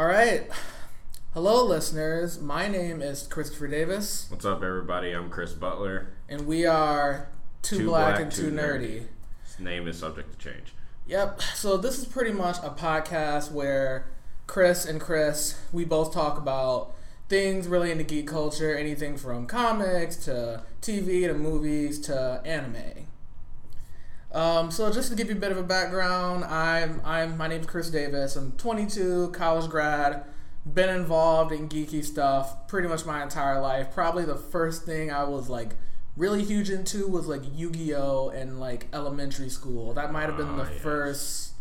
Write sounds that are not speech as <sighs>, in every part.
All right. Hello, listeners. My name is Christopher Davis, What's up, everybody? I'm Chris Butler. and we are Too, Too Black, Black, and Too Too Nerdy. His name is subject to change. Yep. So this is pretty much a podcast where Chris and Chris, we both talk about things really into geek culture, anything from comics to TV to movies to anime. Um, so just to give you a bit of a background, I'm I'm my name's Chris Davis. I'm 22, college grad. Been involved in geeky stuff pretty much my entire life. Probably the first thing I was like really huge into was like Yu-Gi-Oh and like elementary school. That might have been the Ah, yes. first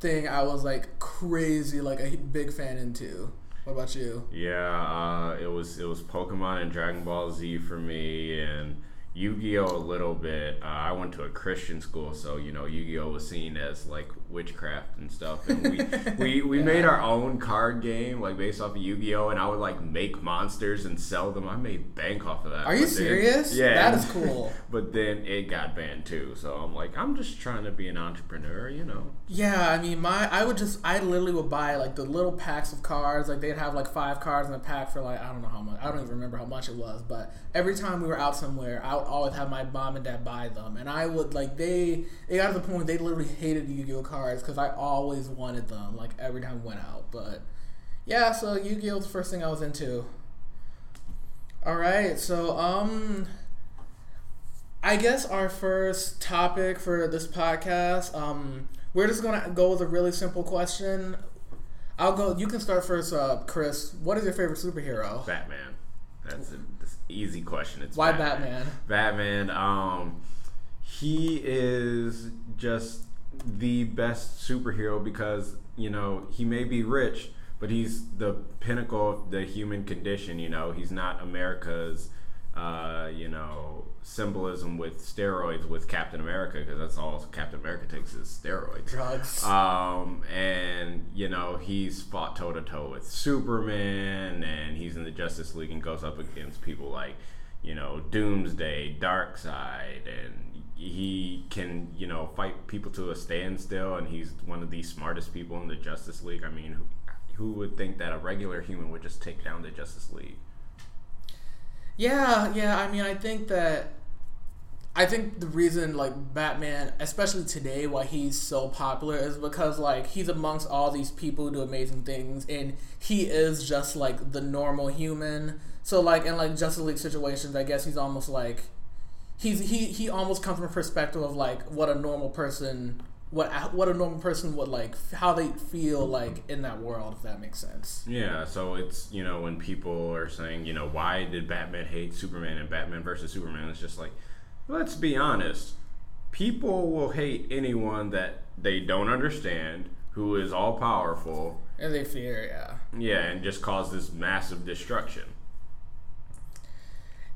thing I was like crazy like a big fan into. What about you? Yeah, uh, it was it was Pokemon and Dragon Ball Z for me, and Yu-Gi-Oh a little bit. Uh, I went to a Christian school, so you know Yu-Gi-Oh was seen as like witchcraft and stuff. And we <laughs> we, we made our own card game like based off of Yu-Gi-Oh, and I would like make monsters and sell them. I made bank off of that. Are you then- serious? yeah, that is <laughs> cool. But then it got banned too, so I'm like, I'm just trying to be an entrepreneur, you know. Yeah, I mean, my I would just I literally would buy like the little packs of cards. Like they'd have like five cards in a pack for like I don't know how much. I don't even remember how much it was. But every time we were out somewhere, I would always have my mom and dad buy them, and I would like they they got to the point they literally hated Yu-Gi-Oh cards because I always wanted them. Like every time we went out, but yeah. So Yu-Gi-Oh was the first thing I was into. All right, so um. I guess our first topic for this podcast, um, we're just gonna go with a really simple question. I'll go. You can start first, uh, Chris. What is your favorite superhero? Batman. That's an easy question. It's Why Batman? Batman. Um, he is just the best superhero because you know he may be rich, but he's the pinnacle of the human condition. You know, he's not America's. Uh, you know, symbolism with steroids with Captain America because that's all Captain America takes is steroids. Drugs. Um, and you know he's fought toe to toe with Superman, and he's in the Justice League and goes up against people like you know Doomsday, Darkseid, and he can you know fight people to a standstill, and he's one of the smartest people in the Justice League. I mean, who, who would think that a regular human would just take down the Justice League? Yeah, yeah. I mean, I think that I think the reason like Batman, especially today, why he's so popular is because like he's amongst all these people who do amazing things, and he is just like the normal human. So like in like Justice League situations, I guess he's almost like he's he he almost comes from a perspective of like what a normal person what what a normal person would like how they feel like in that world if that makes sense. Yeah, so it's you know when people are saying you know why did Batman hate Superman and Batman versus Superman, it's just like let's be honest, people will hate anyone that they don't understand, who is all powerful, And they fear, yeah. yeah, and just cause this massive destruction.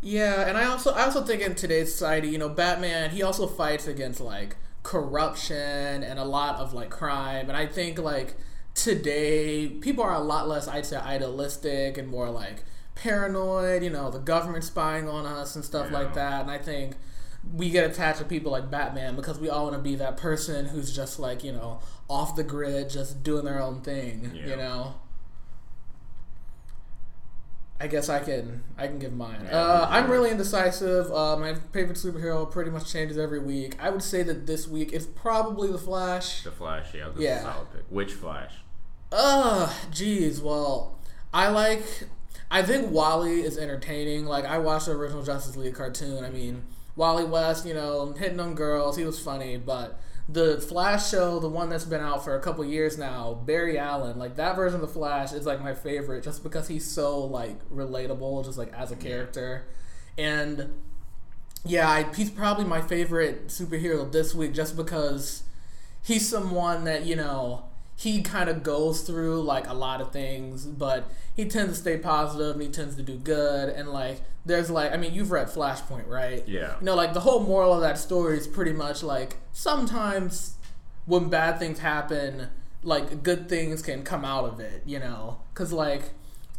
Yeah, and I also I also think in today's society, you know, Batman he also fights against like corruption and a lot of like crime, and I think like today people are a lot less I'd say idealistic and more like paranoid. You know, the government spying on us and stuff like that, and I think we get attached to people like Batman because we all want to be that person who's just like you know off the grid, just doing their own thing. You know. I guess I can I can give mine. Uh, I'm really indecisive. Uh, my favorite superhero pretty much changes every week. I would say that this week it's probably the Flash. The Flash, yeah, that's Yeah. solid pick. Which Flash? Ugh, geez. Well, I like. I think Wally is entertaining. Like I watched the original Justice League cartoon. I mean, Wally West, you know, hitting on girls. He was funny, but the Flash show, the one that's been out for a couple years now, Barry Allen, like that version of the Flash is like my favorite, just because he's so like relatable, just like as a character, and yeah, I, he's probably my favorite superhero this week, just because he's someone that you know he kind of goes through like a lot of things, but he tends to stay positive and he tends to do good. And like, there's like, I mean, you've read Flashpoint, right? Yeah. You know, like the whole moral of that story is pretty much like sometimes when bad things happen, like good things can come out of it, you know? Because like,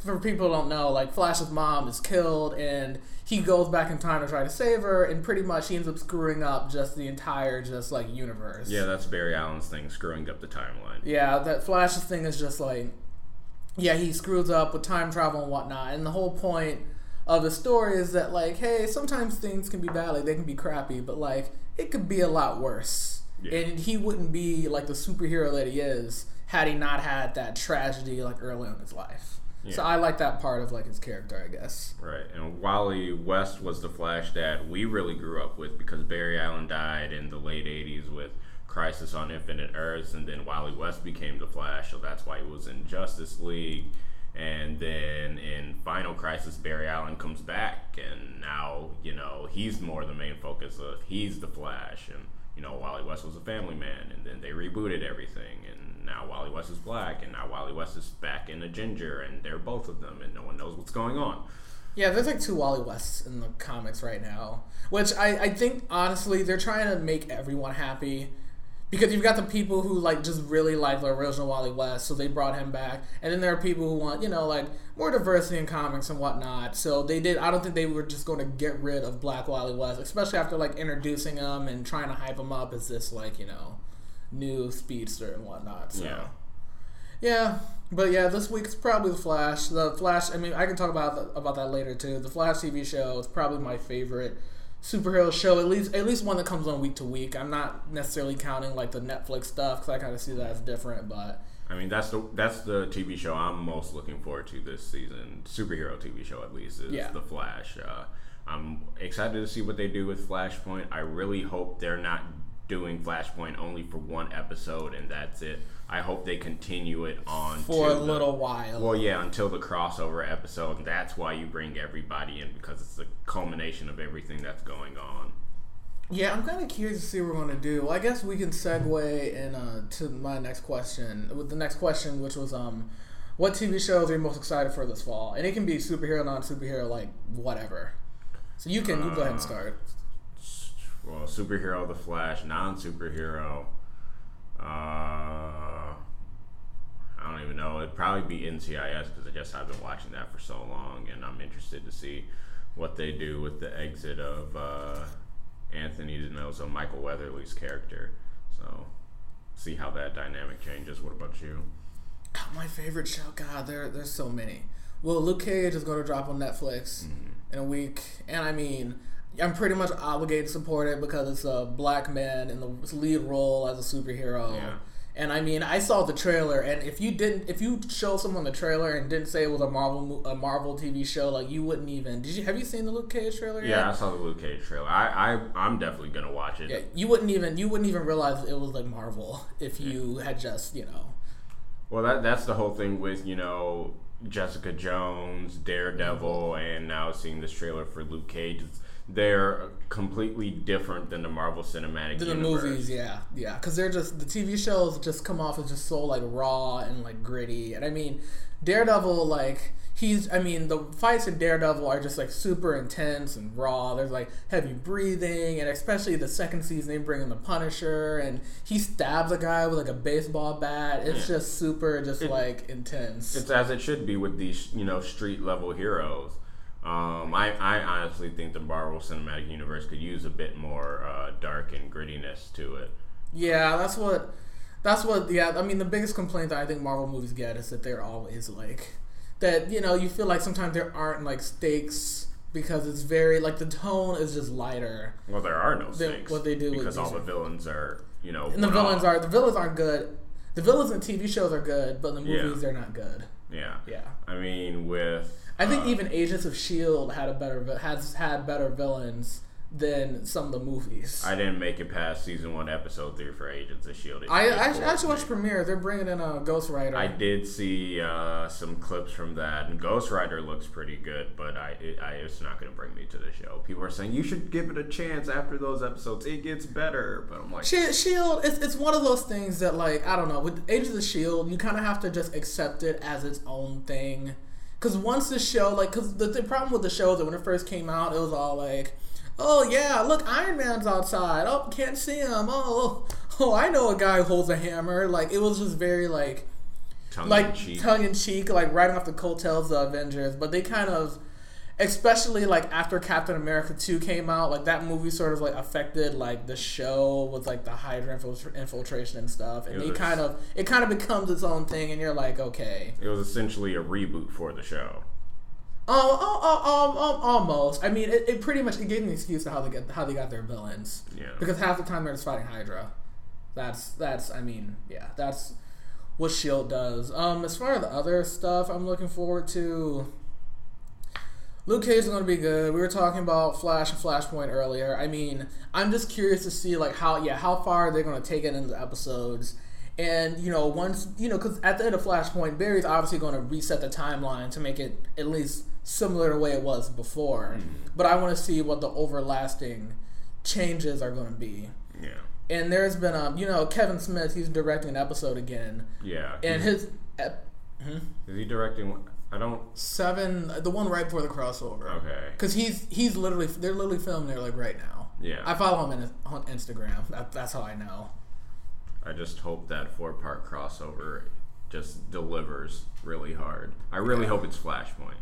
for people who don't know, like Flash's mom is killed and he goes back in time to try to save her, and pretty much he ends up screwing up just the entire just like universe. Yeah, that's Barry Allen's thing, screwing up the timeline. Yeah, that Flash's thing is just like yeah, he screws up with time travel and whatnot. And the whole point of the story is that like, hey, sometimes things can be bad, like they can be crappy, but like it could be a lot worse. Yeah. And he wouldn't be like the superhero that he is had he not had that tragedy like early in his life. So I like that part of like his character, I guess. Right, and Wally West was the Flash that we really grew up with because Barry Allen died in the late '80s with Crisis on Infinite Earths, and then Wally West became the Flash, so that's why he was in Justice League. And then in Final Crisis, Barry Allen comes back, and now you know he's more the main focus of he's the Flash, and you know Wally West was a family man, and then they rebooted everything, and now Wally West is black, and now Wally West is back in a ginger, and they're both of them, and no one knows what's going on. Yeah, there's like two Wally Wests in the comics right now, which I, I think honestly they're trying to make everyone happy because you've got the people who like just really like the original Wally West, so they brought him back, and then there are people who want you know like more diversity in comics and whatnot. So they did. I don't think they were just going to get rid of Black Wally West, especially after like introducing him and trying to hype him up as this like you know new speedster and whatnot. So. Yeah. Yeah, but yeah, this week's probably the Flash. The Flash. I mean, I can talk about th- about that later too. The Flash TV show is probably my favorite superhero show. At least at least one that comes on week to week. I'm not necessarily counting like the Netflix stuff because I kind of see that as different. But I mean, that's the that's the TV show I'm most looking forward to this season. Superhero TV show, at least, is Yeah. The Flash. Uh, I'm excited to see what they do with Flashpoint. I really hope they're not doing Flashpoint only for one episode and that's it. I hope they continue it on for a the- little while. Well, yeah, until the crossover episode, and that's why you bring everybody in because it's the culmination of everything that's going on. Yeah, I'm kind of curious to see what we're going to do. I guess we can segue in uh, to my next question. With the next question, which was um, what TV shows are you most excited for this fall? And it can be superhero, non-superhero, like whatever. So you can you go ahead and start. Well, superhero, The Flash, non-superhero. Uh, I don't even know. It'd probably be NCIS because I guess I've been watching that for so long, and I'm interested to see what they do with the exit of uh, Anthony DiNozzo, Michael Weatherly's character. So, see how that dynamic changes. What about you? Oh, my favorite show, God, there there's so many. Well, Luke Cage is going to drop on Netflix in a week, and I mean, I'm pretty much obligated to support it because it's a black man in the lead role as a superhero. Yeah. And I mean, I saw the trailer, and if you didn't, if you show someone the trailer and didn't say it was a Marvel a Marvel TV show, like you wouldn't even. Did you have you seen the Luke Cage trailer? Yeah, I saw the Luke Cage trailer. I, I I'm definitely gonna watch it. Yeah, you wouldn't even you wouldn't even realize it was like Marvel <laughs> if you had just you know. Well, that that's the whole thing with you know Jessica Jones, Daredevil, mm-hmm. and now seeing this trailer for Luke Cage. It's, they're completely different than the Marvel Cinematic the Universe. movies, yeah, yeah, because they're just the TV shows just come off as just so like raw and like gritty, and I mean, Daredevil like he's I mean the fights in Daredevil are just like super intense and raw. There's like heavy breathing, and especially the second season they bring in the Punisher, and he stabs a guy with like a baseball bat. It's just super, just It- like intense. It's as it should be with these you know street level heroes. Um, I, I honestly think the Marvel Cinematic Universe could use a bit more uh, dark and grittiness to it. Yeah, that's what. That's what. Yeah, I mean, the biggest complaint that I think Marvel movies get is that they're always like that. You know, you feel like sometimes there aren't like stakes because it's very like the tone is just lighter, Well, there are no stakes what they do because all the villains are you know and the villains are the villains aren't good. The villains in TV shows are good, but the Yeah. movies they're not good. yeah. Yeah, I mean with I think uh, even Agents of Shield had a better has had better villains than some of the movies. I didn't make it past season one, episode three for Agents of Shield. I, I, actually, bored actually me. watched premiere. They're bringing in a Ghost Rider. I did see uh, some clips from that, and Ghost Rider looks pretty good, but I, it, I it's not going to bring me to the show. People are saying you should give it a chance after those episodes. It gets better, but I'm like, Shi- Shield, it's, it's one of those things that, like, I don't know, with Agents of Shield, you kind of have to just accept it as its own thing. Because once the show, like, because the, the problem with the show is that when it first came out, it was all like, oh, yeah, look, Iron Man's outside. Oh, can't see him. Oh, oh, oh I know a guy who holds a hammer. Like, it was just very, like, tongue in like cheek. tongue in cheek, like riding off the coattails of Avengers, but they kind of especially like after Captain America 2 came out, like that movie sort of like affected like the show with like the Hydra infiltra- infiltration and stuff. And It it, kind of it kind of becomes its own thing and you're like, okay. It was essentially a reboot for the show. Oh, oh, oh, oh, oh, almost. I mean, it, it pretty much it gave an excuse to how they get how they got their villains. Yeah. Because half the time they're just fighting Hydra. That's that's I mean, yeah, that's what Shield does. Um, as far as the other stuff, I'm looking forward to. Luke Cage is going to be good. We were talking about Flash and Flashpoint earlier. I mean, I'm just curious to see like how yeah how far they're going to take it in the episodes. And you know, once you know, because at the end of Flashpoint, Barry's obviously going to reset the timeline to make it at least similar to the way it was before. Mm-hmm. But I want to see what the overlasting changes are going to be. Yeah. And there's been um, you know, Kevin Smith, he's directing an episode again, Yeah. and his ep- Is he directing? I don't. seven, the one right before the crossover. Okay. Because he's he's literally they're literally filming there like right now. Yeah. I follow him in, on Instagram. That, that's how I know. I just hope that four part crossover just delivers really hard. I really hope it's Flashpoint.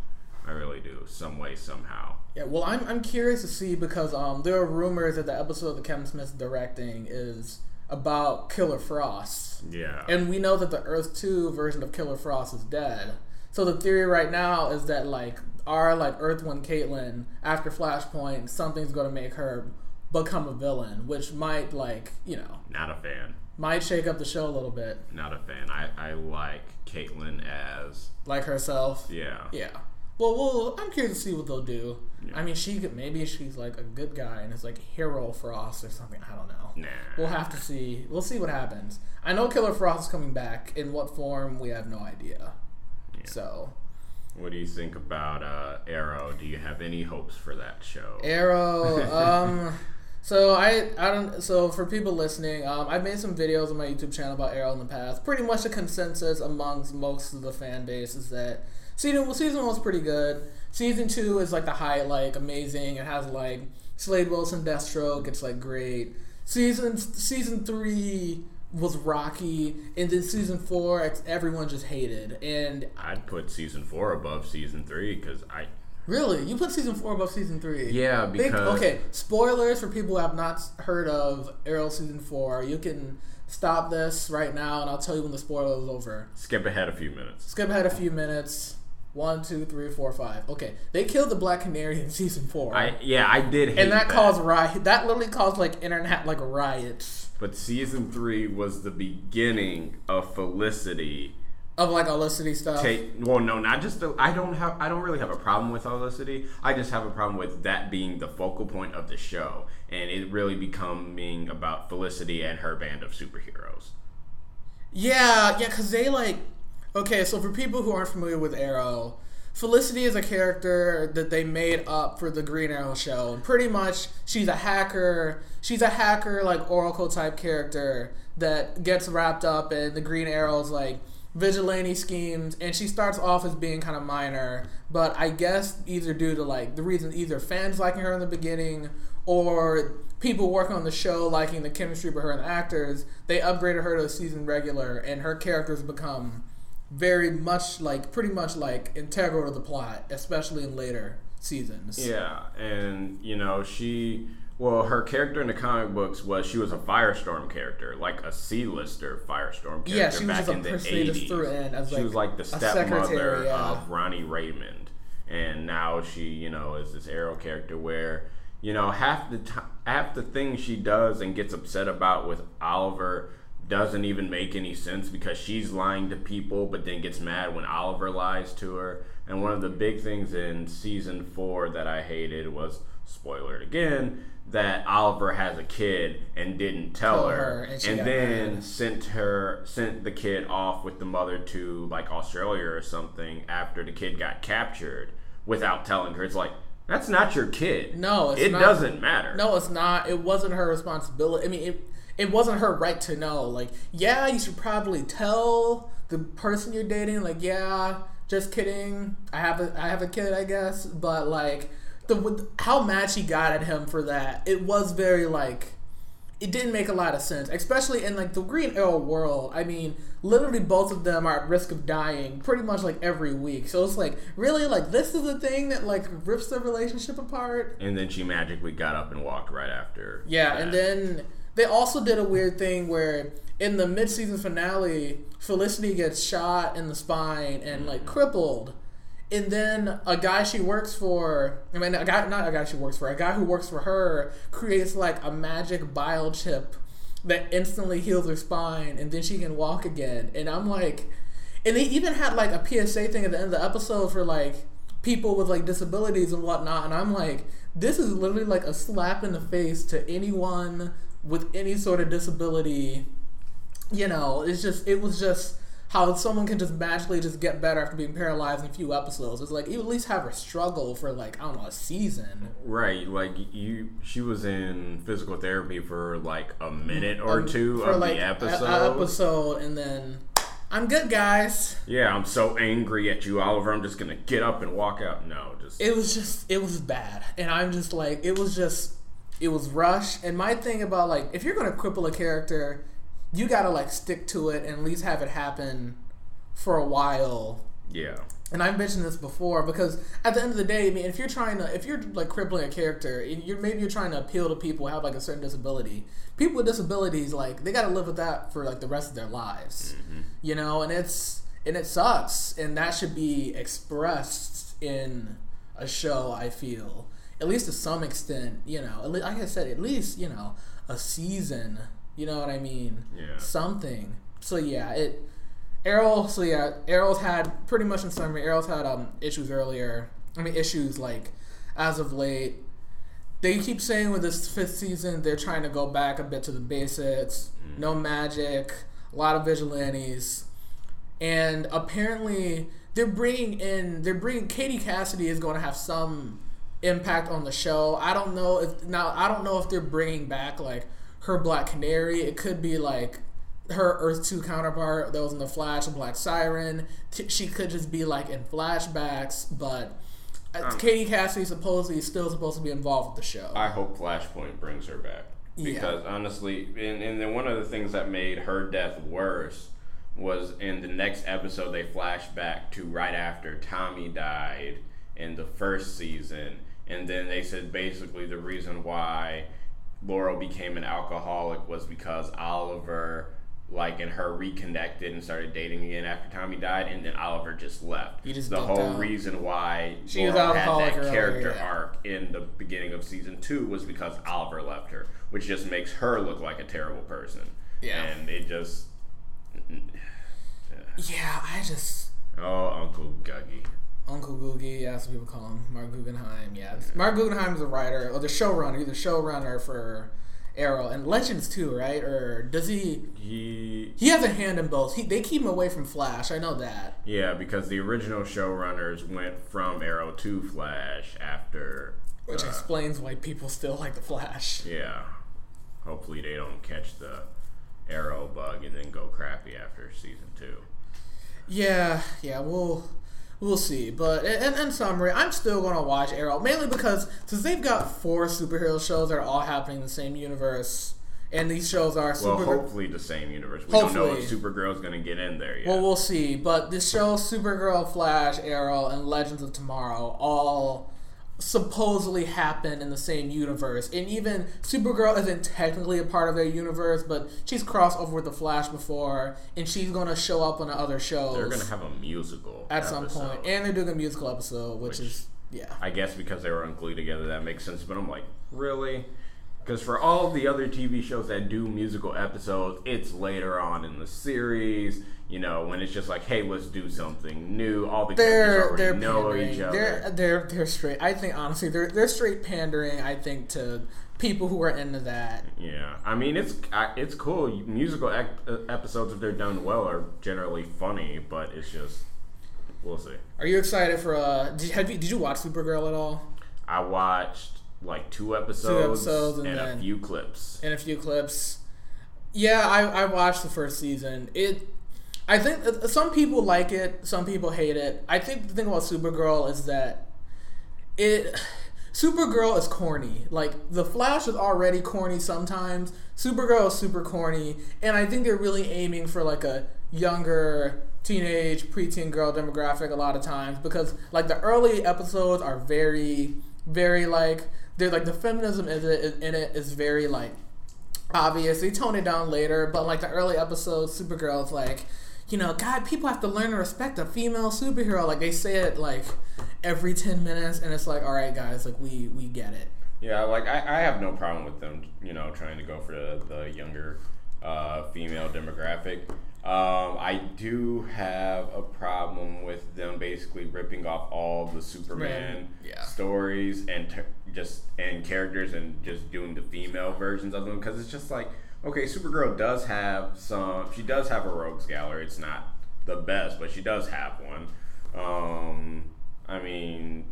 I really do. Some way, somehow. Yeah, well, I'm, I'm curious to see because um there are rumors that the episode that Kevin Smith's directing is about Killer Frost, Yeah. and we know that the Earth Two version of Killer Frost is dead. So the theory right now is that like our like Earth One Caitlyn after Flashpoint, something's going to make her become a villain, which might like you know Not a fan. might shake up the show a little bit, Not a fan. I, I like Caitlyn as. like herself. Yeah. Yeah. Well, well, I'm curious to see what they'll do. Yeah. I mean, she could maybe she's like a good guy and it's like Hero Frost or something. I don't know. Nah. We'll have to see. We'll see what happens. I know Killer Frost is coming back. In what form, we have no idea. Yeah. So, What do you think about uh, Arrow? Do you have any hopes for that show? Arrow. <laughs> um, so I I don't. So for people listening, um, I've made some videos on my YouTube channel about Arrow in the past. Pretty much the consensus amongst most of the fan base is that season well, season one was pretty good. Season two is like the highlight, amazing. It has like Slade Wilson, Deathstroke. It's like great. Season season three was rocky, and then season four, everyone just hated. And I'd put season four above season three because I. really, you put season four above season three. Yeah, Big- because okay, spoilers for people who have not heard of Arrow season four. You can stop this right now, and I'll tell you when the spoiler is over. skip ahead a few minutes. Skip ahead a few minutes. One, two, three, four, five. Okay, they killed the Black Canary in <laughs> season four, I yeah, I did hate and that, caused riot. That literally caused like internet like riots But season three was the beginning of Felicity. of like Olicity stuff. Take well, no, not just the. I don't have. I don't really have a problem with Felicity. I just have a problem with that being the focal point of the show, and it really becoming about Felicity and her band of superheroes. Yeah, yeah, because they like. Okay, so for people who aren't familiar with Arrow, Felicity is a character that they made up for the Green Arrow show, and pretty much she's a hacker. She's a hacker, like Oracle type character that gets wrapped up in the Green Arrow's like vigilante schemes, and she starts off as being kind of minor, but I guess either due to like the reason either fans liking her in the beginning or people working on the show liking the chemistry with her and the actors, they upgraded her to a season regular, and her character's become very much like pretty much like integral to the plot, especially in later seasons. Yeah, and you know she. Well, her character in the comic books was she was a Firestorm character, like a C-lister Firestorm character Yeah, she was back a in the person they just 80s. threw in as, she like, was like the stepmother yeah. of Ronnie Raymond, and now she, you know, is this Arrow character where, you know, half the time, half the things she does and gets upset about with Oliver doesn't even make any sense because she's lying to people, but then gets mad when Oliver lies to her. And one of the big things in season four that I hated was spoiler it again that Oliver has a kid and didn't tell, Tell her, her, and and, then mad. sent her sent the kid off with the mother to like Australia or something after the kid got captured without telling her. It's like that's not your kid. No, it's it not. doesn't matter. No, it's not. It wasn't her responsibility. I mean, it it wasn't her right to know. Like, yeah, you should probably tell the person you're dating. Like, yeah, just kidding. I have a I have a kid, I guess. But like the how mad she got at him for that. It was very like it didn't make a lot of sense, especially in like the Green Arrow world. I mean, literally both of them are at risk of dying pretty much like every week. So it's like really like this is the thing that like rips the relationship apart. And then she magically got up and walked right after. Yeah, that. and then they also did a weird thing where in the mid-season finale, Felicity gets shot in the spine and like mm-hmm. crippled. And then a guy she works for, I mean, a guy, not a guy she works for, a guy who works for her creates like a magic biochip that instantly heals her spine and then she can walk again. And I'm like, and they even had like a PSA thing at the end of the episode for like people with like disabilities and whatnot. And I'm like, this is literally like a slap in the face to anyone with any sort of disability. You know, it's just, it was just how someone can just magically just get better after being paralyzed in a few episodes. It's like you at least have her struggle for like I don't know a season. Right, like you, she was in physical therapy for like a minute or um, two for of like the a- episode. A, episode, and then I'm good, guys. Yeah, I'm so angry at you, Oliver. I'm just gonna get up and walk out. No, just It was just it was bad, and I'm just like it was just it was rushed. And my thing about like if you're gonna cripple a character, you gotta like stick to it and at least have it happen for a while yeah, and I've mentioned this before because at the end of the day, I mean, if you're trying to, if you're like crippling a character, and you're maybe you're trying to appeal to people who have like a certain disability. People with disabilities, like they got to live with that for like the rest of their lives, mm-hmm. you know, and it's and it sucks, and that should be expressed in a show. I feel at least to some extent, you know, like I said, at least you know a season. You know what I mean? Yeah. Something. So yeah, it. Arrow, so yeah, Arrow's had pretty much in summary. Arrow's had um issues earlier. I mean issues like as of late. They keep saying with this fifth season they're trying to go back a bit to the basics. No magic, a lot of vigilantes, and apparently they're bringing in they're bringing Katie Cassidy is going to have some impact on the show. I don't know if now I don't know if they're bringing back like her Black Canary. It could be like her Earth Two counterpart that was in the Flash, Black Siren. She could just be like in flashbacks, but uh, Katie Cassidy supposedly is still supposed to be involved with the show. I hope Flashpoint brings her back Yeah. because honestly, and, and then one of the things that made her death worse was in the next episode they flashed back to right after Tommy died in the first season, and then they said basically the reason why Laurel became an alcoholic was because Oliver. Like and her reconnected and started dating again after Tommy died, and then Oliver just left. Just the whole out. reason why She was Laurel had that earlier, character yeah. arc in the beginning of season two was because Oliver left her, which just makes her look like a terrible person. Yeah. And it just. <sighs> yeah, I just Oh, Uncle Guggy. Uncle Googie, yeah, some people call him Mark Guggenheim. Yeah, Mark Guggenheim is a writer or the showrunner. He's the showrunner for Arrow and Legends too, right? Or does he? He. He has a hand in both. He, they keep him away from Flash. I know that. Yeah, because the original showrunners went from Arrow to Flash after. Which uh, explains why people still like the Flash. Yeah. Hopefully they don't catch the Arrow bug and then go crappy after season two. Yeah, yeah, we'll we'll see. But in, in summary, I'm still gonna watch Arrow mainly because since they've got four superhero shows that are all happening in the same universe, and these shows are Well, super. hopefully the same universe. We don't know if Hopefully. Supergirl's going to get in there yet. Well, we'll see. But this show, Supergirl, Flash, Arrow, and Legends of Tomorrow, all supposedly happen in the same universe. And even Supergirl isn't technically a part of their universe, but she's crossed over with the Flash before, and she's gonna show up on the other shows They're to have a musical at some episode. point. And they're doing a musical episode, which, Which- is yeah. I guess because they were on Glee together, that makes sense. But I'm like, really? Because for all the other TV shows that do musical episodes, it's later on in the series. You know, when it's just like, hey, let's do something new. All the They're characters they're already know pandering. each other. They're they're they're straight. I think honestly, they're they're straight pandering. I think to people who are into that. Yeah, I mean it's I- it's cool. Musical uh, episodes, if they're done well, are generally funny. But it's just we'll see. Are you excited for uh? Did, have you, did you watch Supergirl at all? I watched like two episodes, two episodes and and, then- a few clips. And a few clips. Yeah, I, I watched the first season. It, I think uh, some people like it, some people hate it. I think the thing about Supergirl is that it, <sighs> Supergirl is corny. Like the Flash is already corny sometimes. Supergirl is super corny, and I think they're really aiming for like a younger teenage preteen girl demographic a lot of times because like the early episodes are very very like they're like the feminism in it, in it is very like obvious. They tone it down later, but like the early episodes, Supergirl is like, you know, God, people have to learn to respect a female superhero. Like they say it like every ten minutes, and it's like, all right, guys, like we we get it. Yeah, like I, I have no problem with them, you know, trying to go for the, the younger uh, female demographic. Um, I do have a problem with them basically ripping off all the Superman Yeah. stories and t- just and characters and just doing the female versions of them because it's just like okay, Supergirl does have some. She does have a rogues gallery. It's not the best, but she does have one. Um, I mean,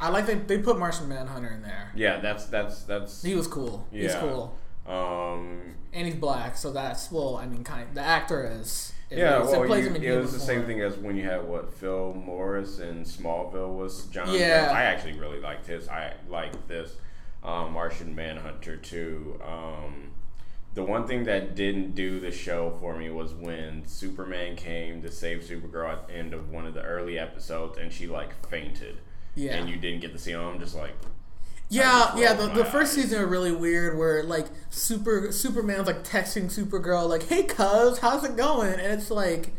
I like they they put Martian Manhunter in there. yeah, that's that's that's He was cool. He's cool, um, and he's black, so that's well. I mean, kind of, the actor is. Yeah, is- well, you- him in it was the same thing as when you had what Phil Morris in Smallville was John. Yeah. Jones. I actually really liked his. I like this um, Martian Manhunter too. Um, the one thing that didn't do the show for me was when Superman came to save Supergirl at the end of one of the early episodes, and she like fainted, Yeah. and you didn't get to see him. I'm just like, Yeah, yeah. The, the first season are really weird, where like Super Superman's like texting Supergirl, like, "Hey, cuz, how's it going?" And it's like,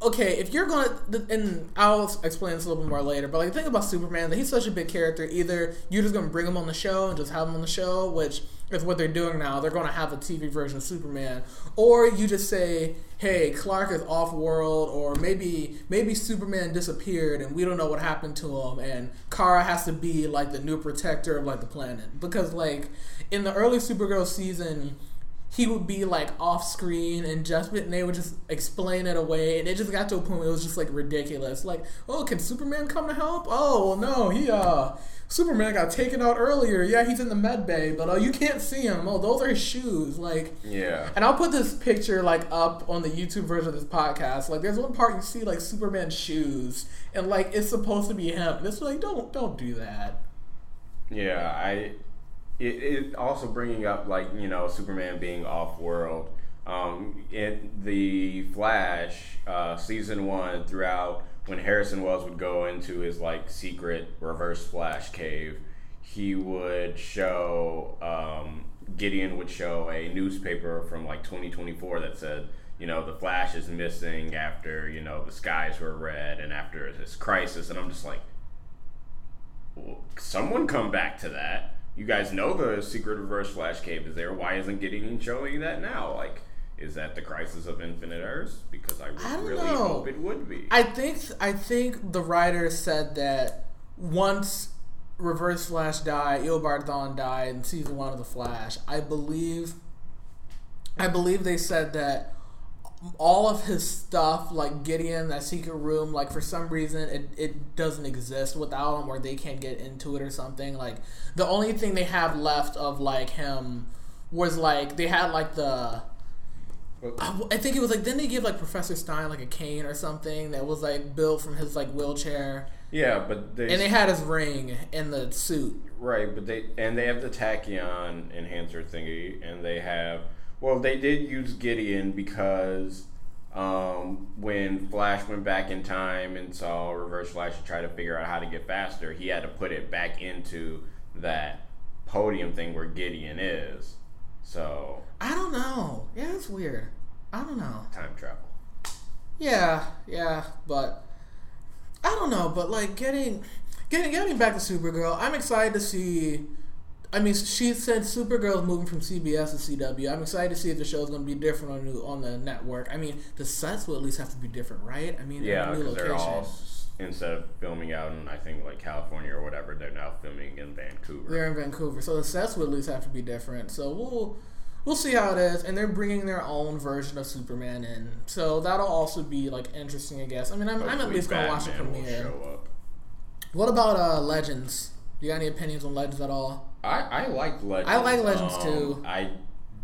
okay, if you're gonna, and I'll explain this a little bit more later. But like, the thing about Superman, that he's such a big character. Either you're just gonna bring him on the show and just have him on the show, which is what they're doing now. They're gonna have a TV version of Superman, or you just say, "Hey, Clark is off world," or maybe maybe Superman disappeared and we don't know what happened to him, and Kara has to be like the new protector of like the planet. Because like in the early Supergirl season he would be like off screen and just and they would just explain it away and it just got to a point where it was just like ridiculous. Like oh can superman come to help? Oh well no he uh superman got taken out earlier yeah he's in the med bay but oh you can't see him oh those are his shoes like yeah, and I'll put this picture like up on the YouTube version of this podcast. Like, there's one part you see like Superman's shoes, and like it's supposed to be him. And it's like, don't don't do that. Yeah, I. It, it also bringing up like you know Superman being off world. Um, in the Flash uh, season one, throughout when Harrison Wells would go into his like secret reverse Flash cave, he would show um, Gideon would show a newspaper from like 2024 that said, you know, the Flash is missing after you know the skies were red and after this crisis, and I'm just like, well, someone come back to that. You guys know the secret reverse flash cave is there. Why isn't Gideon showing that now? Like, is that the crisis of infinite Earths? Because I, I really know. hope it would be. I think I think the writer said that once Reverse Flash died, Eobard Thawne died in season one of the Flash. I believe, I believe they said that all of his stuff, like Gideon, that secret room, like for some reason it, it doesn't exist without him, or they can't get into it or something. Like the only thing they have left of like him was like they had like the I I think it was like then they give like Professor Stein like a cane or something that was like built from his like wheelchair, yeah, but they, and they had his ring in the suit. right, but they and they have the tachyon enhancer thingy, and they have well, they did use Gideon because um, when Flash went back in time and saw Reverse Flash to try to figure out how to get faster, he had to put it back into that podium thing where Gideon is. So I don't know. Yeah, it's weird. I don't know. time travel. Yeah, yeah, but I don't know. But like getting getting getting back to Supergirl, I'm excited to see. I mean, she said Supergirl's moving from CBS to CW. I'm excited to see if the show's going to be different on new on the network. I mean, the sets will at least have to be different, right? I mean, Yeah, a new because they're all instead of filming out in I think like California or whatever, they're now filming in Vancouver. They're in Vancouver, so the sets would at least have to be different. So we'll we'll see how it is, and they're bringing their own version of Superman in, so that'll also be like interesting, I guess. I mean, I'm, I'm at least gonna watch the premiere. What about uh, Legends? Do you got any opinions on Legends at all? I, I liked Legends. I like Legends, Um, too. I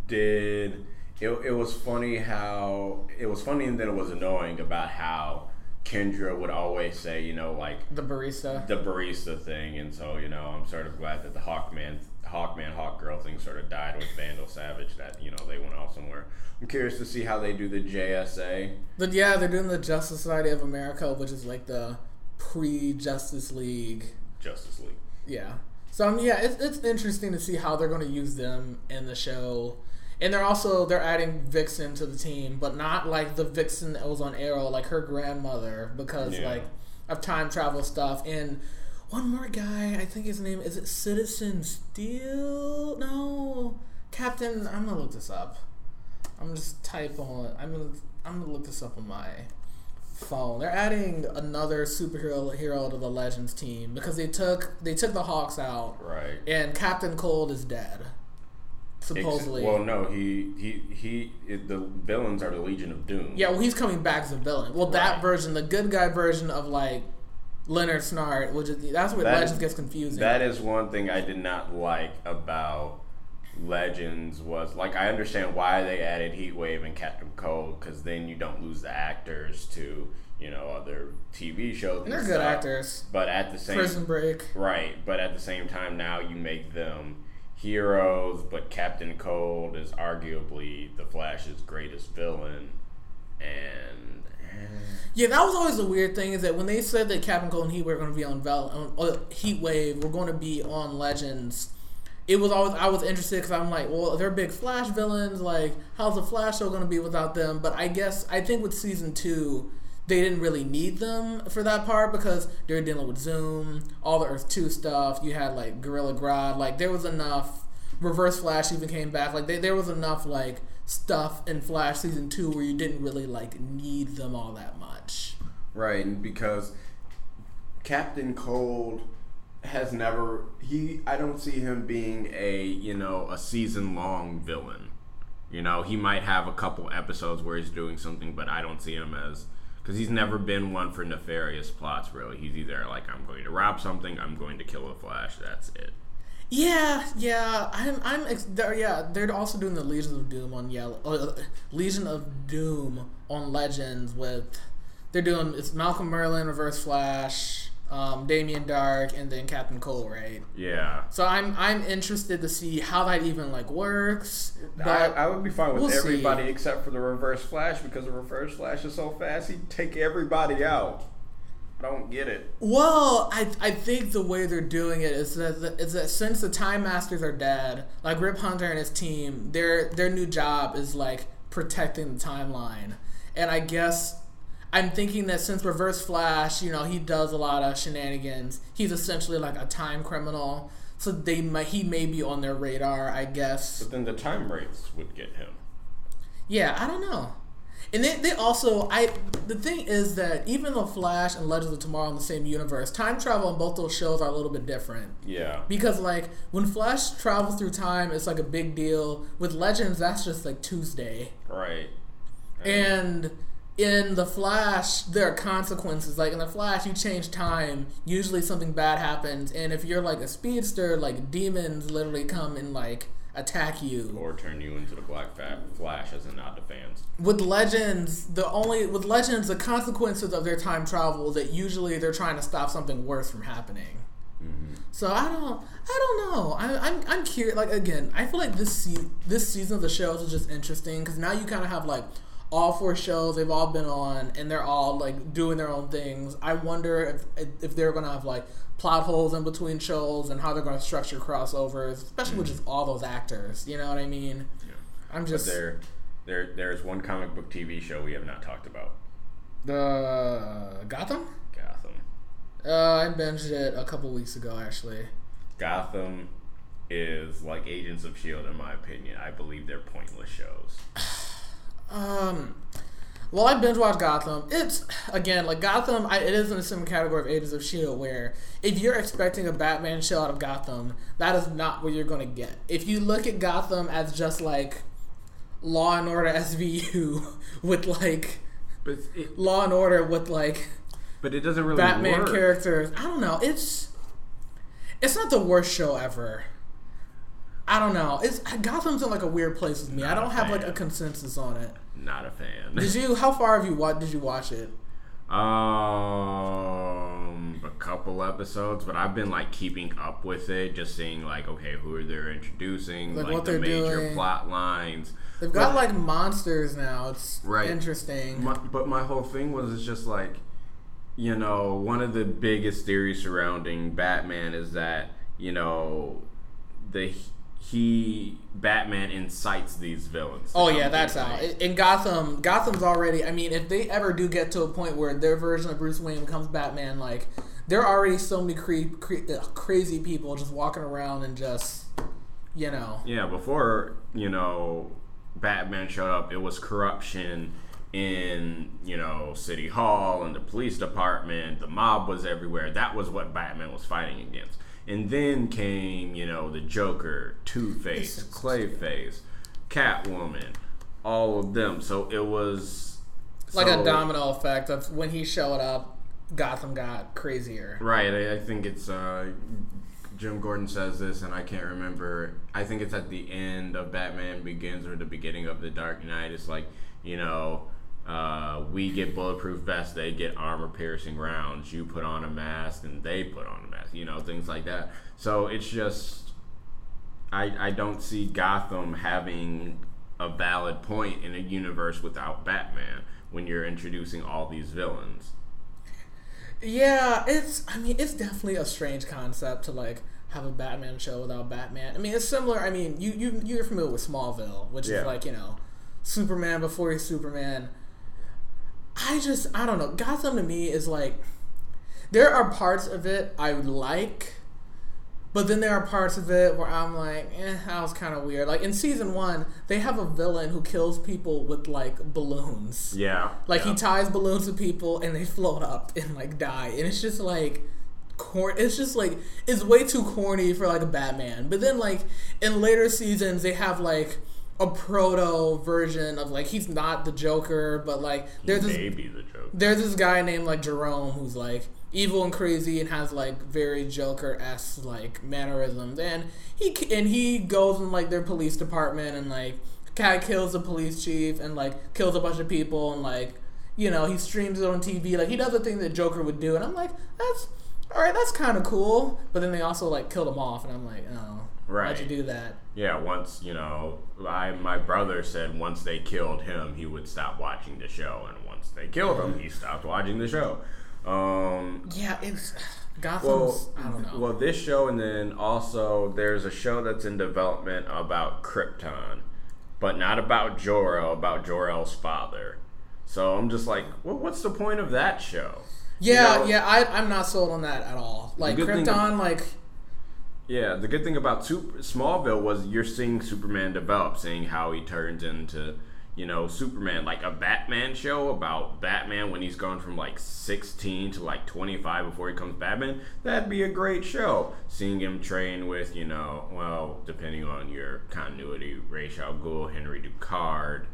did. It, it was funny how it was funny and then it was annoying about how Kendra would always say, you know, like The barista. the barista thing, and so you know, I'm sort of glad that the Hawkman, Hawkman, Hawk Girl thing sort of died with Vandal Savage. That you know they went off somewhere. I'm curious to see how they do the JSA. But yeah, they're doing the Justice Society of America, which is like the pre Justice League. Justice League. Yeah. So um, yeah, it's, it's interesting to see how they're going to use them in the show. And they're also they're adding Vixen to the team, but not like the Vixen that was on Arrow, like her grandmother, because Yeah. like of time travel stuff. And one more guy, I think his name is it Citizen Steel? No, Captain. I'm gonna look this up. I'm just type on. I'm gonna I'm gonna look this up on my phone. They're adding another superhero hero to the Legends team because they took they took the Hawks out Right. and Captain Cold is dead. Ex- Supposedly. well, no, he he he. It, the villains are the Legion of Doom. yeah, well he's coming back as a villain. Well that version, the good guy version of like Leonard Snart, which is that's where That- Legends gets confusing. That is one thing I did not like about Legends was like I understand why they added Heatwave and Captain Cold because then you don't lose the actors to you know other TV shows. and they're and good stuff. actors. But at the same Prison Break. right, but at the same time now you make them heroes. But Captain Cold is arguably the Flash's greatest villain, and eh, Yeah, that was always the weird thing is that when they said that Captain Cold and Heat were going to be on Val, Heat Wave, were going to be on Legends. It was always I was interested because I'm like, well, they're big Flash villains. Like, how's the Flash show going to be without them? But I guess I think with season two, they didn't really need them for that part because they're dealing with Zoom, all the Earth Two stuff. You had like Gorilla Grodd. Like, there was enough. Reverse Flash even came back. Like, they, there was enough like stuff in Flash season two where you didn't really like need them all that much. Right, and because Captain Cold has never he I don't see him being a, you know, a season long villain. You know, he might have a couple episodes where he's doing something, but I don't see him as because he's never been one for nefarious plots. Really, he's either like I'm going to rob something, I'm going to kill the Flash. That's it. Yeah, yeah, I'm, I'm, ex- they're, yeah, they're also doing the Legion of Doom on Yellow, uh, Legion of Doom on Legends with, they're doing it's Malcolm Merlyn, Reverse Flash, um, Damien Darhk, and then Captain Cold, right? Yeah, So I'm, I'm interested to see how that even like works. But I, I would be fine with we'll see. everybody except for the Reverse Flash because the Reverse Flash is so fast he'd take everybody out. I don't get it. Well, I, I think the way they're doing it is that is that since the Time Masters are dead, like Rip Hunter and his team, their their new job is like protecting the timeline. And I guess I'm thinking that since Reverse Flash, you know, he does a lot of shenanigans. He's essentially like a time criminal. So they might he may be on their radar, I guess. But then the time wraiths would get him. Yeah, I don't know. And they, they also I the thing is that even though Flash and Legends of Tomorrow in the same universe, time travel in both those shows are a little bit different. Yeah. Because like when Flash travels through time, it's like a big deal. With Legends, that's just like Tuesday. Right. And in the Flash, there are consequences. Like in the Flash, you change time, usually something bad happens. And if you're like a speedster, like demons literally come and like attack you. or turn you into the Black Flash as a nod to fans. With Legends, the only with Legends, the consequences of their time travel that usually they're trying to stop something worse from happening. Mm-hmm. So I don't, I don't know. I, I'm, I'm curious. Like again, I feel like this se- this season of the shows is just interesting because now you kind of have like all four shows they've all been on and they're all like doing their own things. I wonder if if they're gonna have like plot holes in between shows and how they're gonna structure crossovers, especially with just all those actors. You know what I mean? yeah. I'm But just there, there, there's one comic book TV show we have not talked about. the Gotham. Gotham. Uh, I binged it a couple weeks ago actually. Gotham is like Agents of Shield, in my opinion. I believe they're pointless shows. <sighs> <sighs> <sighs> Um, well, I binge watched Gotham. It's again like Gotham. I, it is in the same category of Agents of Shield, where if you're expecting a Batman show out of Gotham, that is not what you're going to get. If you look at Gotham as just like Law and Order <laughs> SVU with like it, Law and Order with like but it doesn't really Batman work. characters, I don't know. It's it's not the worst show ever. I don't know. It's Gotham's in like a weird place with me. I Not a don't have like a consensus on it. Not a fan. Did you? How far have you watched? Did you watch it? Um, a couple episodes, but I've been like keeping up with it, just seeing like, okay, who are they introducing, Like, like, what the they're major doing. plot lines. They've got But- like monsters now. It's Right. interesting. My, but my whole thing was it's just like, you know, one of the biggest theories surrounding Batman is that you know, the he Batman incites these villains. Oh yeah, that's how. things. In Gotham, Gotham's already. I mean, if they ever do get to a point where their version of Bruce Wayne becomes Batman, like there are already so many cre- cre- uh, crazy people just walking around and just, you know. Yeah, before you know Batman showed up, it was corruption in you know City Hall and the police department. The mob was everywhere. That was what Batman was fighting against. And then came you know the Joker, Two Face, Clayface, Catwoman, all of them. So it was Like so- a domino effect of when he showed up, Gotham got crazier. Right, I, I think it's uh, Jim Gordon says this, and I can't remember. I think it's at the end of Batman Begins or the beginning of The Dark Knight. It's like you know, uh, we get bulletproof vests, they get armor piercing rounds. You put on a mask, and they put on a mask. You know, things like that. So it's just, I I don't see Gotham having a valid point in a universe without Batman when you're introducing all these villains. Yeah, it's. I mean, it's definitely a strange concept to like have a Batman show without Batman. I mean, it's similar. I mean, you you you're familiar with Smallville, which Yeah. is like you know, Superman before he's Superman. I just I don't know. Gotham to me is like there are parts of it I like, but then there are parts of it where I'm like, eh, that was kind of weird. Like in season one, they have a villain who kills people with like balloons. Yeah, Like yeah. he ties balloons to people and they float up and like die, and it's just like, corn. It's just like it's way too corny for like a Batman. But then like in later seasons, they have like a proto version of like he's not the Joker, but like there's this maybe the joke. there's this guy named like Jerome who's like evil and crazy and has like very Joker esque like mannerisms, and he and he goes in like their police department and like guy kills the police chief and like kills a bunch of people and like you know he streams it on TV like he does the thing that Joker would do, and I'm like that's all right, that's kind of cool, but then they also like killed him off, and I'm like oh. Why'd Right. you do that? Yeah, once you know, I my brother said once they killed him, he would stop watching the show, and once they killed him, he stopped watching the show. Um, Yeah, it's <sighs> Gotham's. well, I don't know. well, this show, and then also there's a show that's in development about Krypton, but not about Jor El, about Jor El's father. So I'm just like, well, what's the point of that show? yeah, You know? yeah, I, I'm not sold on that at all. Like thing- Krypton, like Yeah, the good thing about Super, Smallville was you're seeing Superman develop, seeing how he turns into, you know, Superman. Like a Batman show about Batman when he's gone from like 16 to like 25 before he comes Batman. That'd be a great show. Seeing him train with, you know, well, depending on your continuity, Ra's al Ghul, Henry Ducard,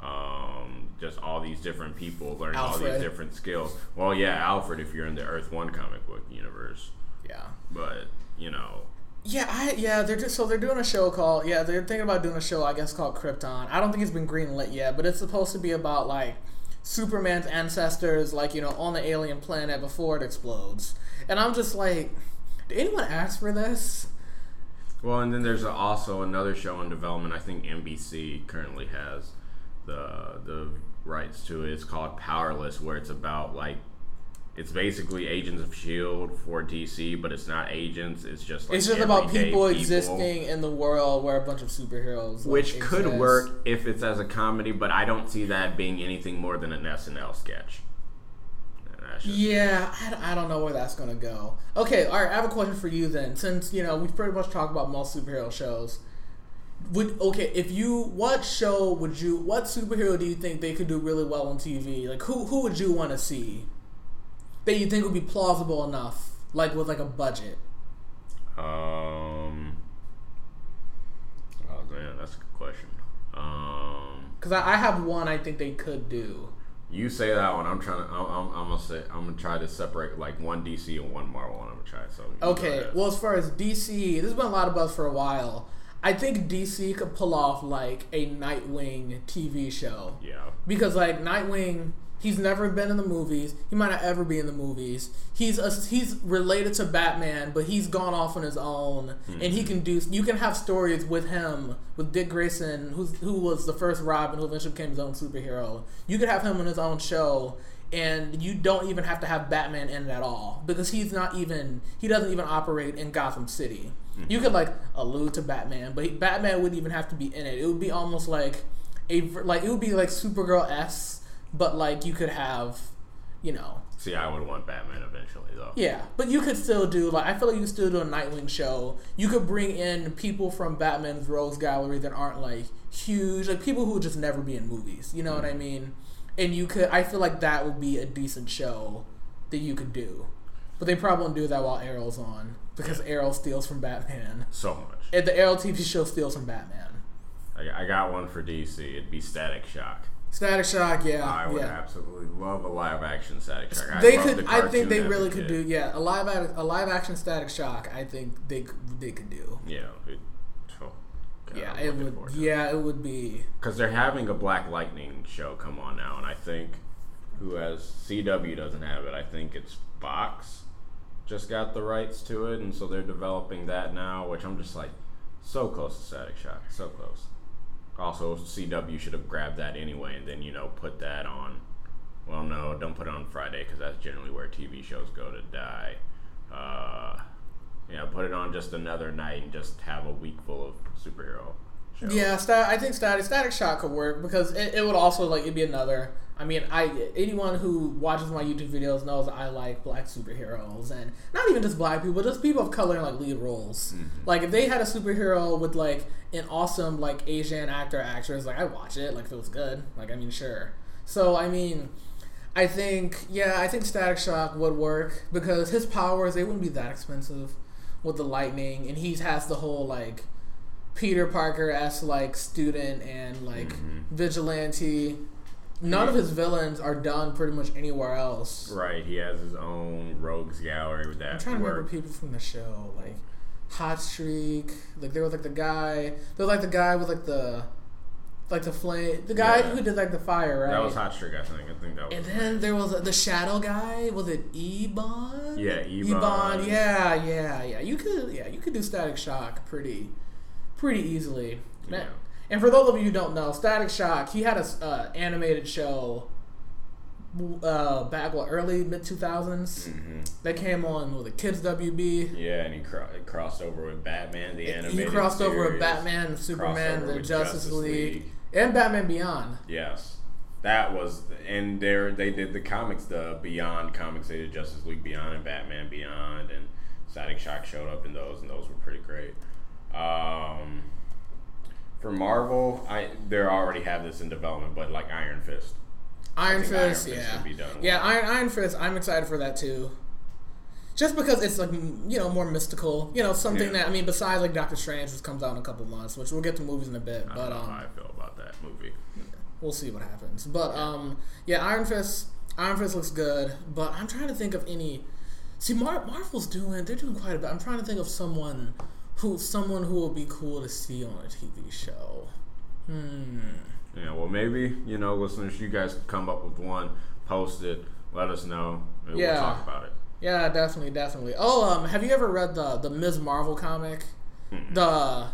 um, just all these different people learning all these different skills. Well, yeah, Alfred if you're in the Earth One comic book universe, yeah. but you know. Yeah, I yeah, they're just, so they're doing a show called yeah, they're thinking about doing a show I guess called Krypton. I don't think it's been greenlit yet, but it's supposed to be about like Superman's ancestors, like you know, on the alien planet before it explodes. And I'm just like, did anyone ask for this? Well, and then there's also another show in development. I think NBC currently has the the rights to it. It's called Powerless, where it's about like it's basically Agents of Shield for DC, but it's not agents. It's just like It's just about everyday people, existing in the world where a bunch of superheroes, like, which could exist. work if it's as a comedy, but I don't see that being anything more than an SNL sketch. And that's just- Yeah, I, I don't know where that's gonna go. Okay, all right. I have a question for you then. Since you know we've pretty much talked about most superhero shows, would okay if you what show would you what superhero do you think they could do really well on TV? Like who who would you want to see that you think would be plausible enough, like with like a budget? Um. Oh man, that's a good question. Um. Because I, I have one I think they could do. You say that one. I'm trying to. I'm, I'm, I'm gonna say. I'm gonna try to separate like one DC and one Marvel. And I'm gonna try. So Okay, well as far as DC, there's been a lot of buzz for a while. I think DC could pull off like a Nightwing TV show. yeah. because like Nightwing He's never been in the movies. He might not ever be in the movies. He's a, he's related to Batman, but he's gone off on his own, mm-hmm. and he can do. You can have stories with him, with Dick Grayson, who's who was the first Robin, who eventually became his own superhero. You could have him on his own show, and you don't even have to have Batman in it at all because he's not even he doesn't even operate in Gotham City. Mm-hmm. You could like allude to Batman, but he, Batman wouldn't even have to be in it. It would be almost like a like it would be like Supergirl s but like you could have, you know. See, I would want Batman eventually, though. Yeah, but you could still do like I feel like you could still do a Nightwing show. You could bring in people from Batman's Rogues Gallery that aren't like huge, like people who would just never be in movies. You know mm-hmm. what I mm-hmm. mean? And you could, I feel like that would be a decent show that you could do. But they probably won't do that while Arrow's on because Arrow steals from Batman so much. And the Arrow TV show steals from Batman. I got one for DC. It'd be Static Shock. Static Shock, yeah, I would yeah. absolutely love a live action Static Shock. They could, the I think they really could do, yeah, a live a live action Static Shock. I think they they could do. Yeah, it, oh, God, yeah, it would. Yeah, it would be because they're having a Black Lightning show come on now, and I think who has CW doesn't have it. I think it's Fox just got the rights to it, and so they're developing that now. Which I'm just like so close to Static Shock, so close also CW should have grabbed that anyway, and then you know put that on. Well, no, don't put it on Friday because that's generally where TV shows go to die. Uh, know, put it on just another night and just have a week full of superhero shows. Yeah, stat- I think Static Static Shock could work because it, it would also like it'd be another I mean, I anyone who watches my YouTube videos knows I like black superheroes, and not even just black people, just people of color in like lead roles. Mm-hmm. Like if they had a superhero with like an awesome like Asian actor actress, like I watch it. Like if it was good, like I mean, sure. So I mean, I think yeah, I think Static Shock would work because his powers they wouldn't be that expensive with the lightning, and he has the whole like Peter Parker as like student and like mm-hmm. vigilante None yeah. of his villains are done pretty much anywhere else. Right. He has his own rogues gallery with that. I'm trying to remember people from the show, like Hot Streak. Like there was like the guy. There was like the guy with like the like the flame. The guy yeah. who did like the fire, right? That was Hot Streak, I think. I think that was. And then there was the shadow guy. Was it Ebon? Yeah, Ebon. Ebon. Yeah, yeah, yeah. You could, yeah, you could do Static Shock pretty, pretty easily. Yeah. And for those of you who don't know, Static Shock, he had a uh, animated show uh, back what early mid 2000s mm-hmm. that came on with the Kids WB. Yeah, and he cro- crossed over with Batman, the animated. He crossed series, over with Batman, Superman, the Justice, Justice League, League, and Batman Beyond. Yes, that was, and there they did the comics, the Beyond comics. They did Justice League Beyond and Batman Beyond, and Static Shock showed up in those, and those were pretty great. Um, for Marvel, I they already have this in development, but like Iron Fist. Iron Fist, Iron yeah, Fist yeah, Iron, Iron Fist. I'm excited for that too. Just because it's like you know more mystical, you know something yeah. that I mean besides like Doctor Strange, which comes out in a couple months, which we'll get to movies in a bit. I but um, I feel about that movie. We'll see what happens, but um, yeah, Iron Fist. Iron Fist looks good, but I'm trying to think of any. See, Mar- Marvel's doing they're doing quite a bit. I'm trying to think of someone who someone who will be cool to see on a TV show. Hmm. Yeah, well, maybe you know, listeners, you guys come up with one, post it, let us know, and yeah. we'll talk about it. Yeah, definitely, definitely. Oh, um, have you ever read the the Ms. Marvel comic? Mm-hmm. The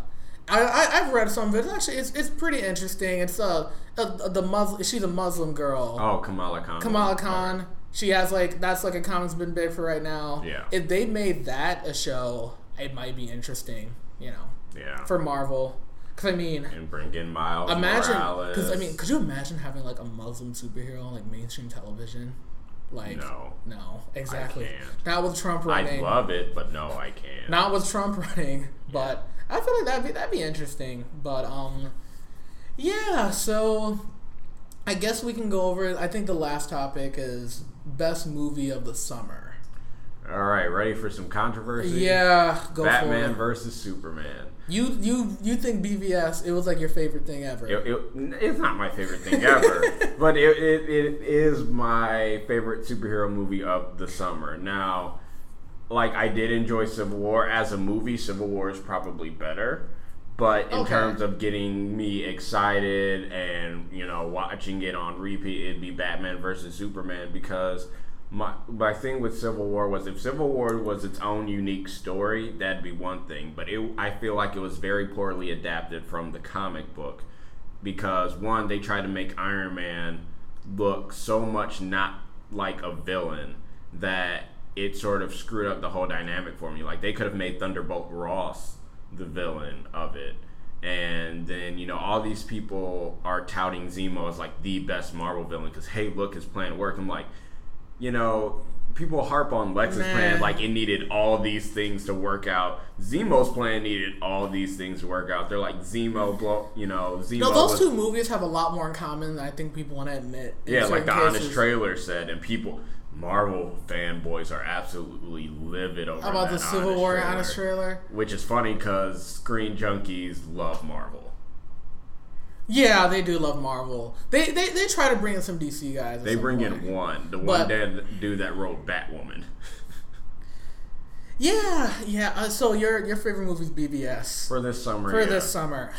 I, I have read some of it. Actually, it's it's pretty interesting. It's uh, uh the Muslim. She's a Muslim girl. Oh, Kamala Khan. Kamala Khan. Okay. She has like that's like a comic's been big for right now. Yeah. If they made that a show, it might be interesting, you know. Yeah. For Marvel. Because I mean, and bring in Miles. Imagine, because I mean, could you imagine having like a Muslim superhero on like mainstream television? Like, no, no, exactly. Not with Trump running. I love it, but no, I can't. Not with Trump running, but yeah. I feel like that'd be that'd be interesting. But um, yeah. So I guess we can go over. I think the last topic is best movie of the summer. All right, ready for some controversy? Yeah, go for it. Batman versus Superman. You you you think BVS? It was like your favorite thing ever. It, it, it's not my favorite thing ever, <laughs> but it, it, it is my favorite superhero movie of the summer. Now, like I did enjoy Civil War as a movie. Civil War is probably better, But in Okay. terms of getting me excited and you know watching it on repeat, it'd be Batman versus Superman because my my thing with Civil War was if Civil War was its own unique story, that'd be one thing. But it, I feel like it was very poorly adapted from the comic book because one, they tried to make Iron Man look so much not like a villain that it sort of screwed up the whole dynamic for me. Like they could have made Thunderbolt Ross the villain of it. And then, you know, all these people are touting Zemo as like the best Marvel villain because, hey, look, his plan worked. I'm like, you know, people harp on Lex's Nah. plan like it needed all these things to work out. Zemo's plan needed all these things to work out. They're like Zemo, blow, you know, Zemo. No, those was- two movies have a lot more in common than I think people want to admit. yeah, like the honest trailer said, and people, Marvel fanboys are absolutely livid over How about the Civil Honest War trailer. honest trailer? Which is funny because Screen Junkies love Marvel. Yeah, they do love Marvel. They they, they try to bring in some DC guys. They bring point. in one, the one But- dead dude that wrote Batwoman. Yeah, yeah. Uh, so your your favorite movie is BVS For this summer, for yeah. this summer.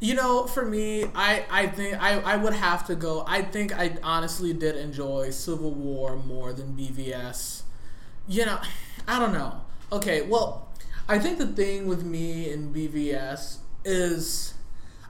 You know, for me, I I think I, I would have to go. I think I honestly did enjoy Civil War more than BVS. You know, I don't know. Okay, well, I think the thing with me and BVS is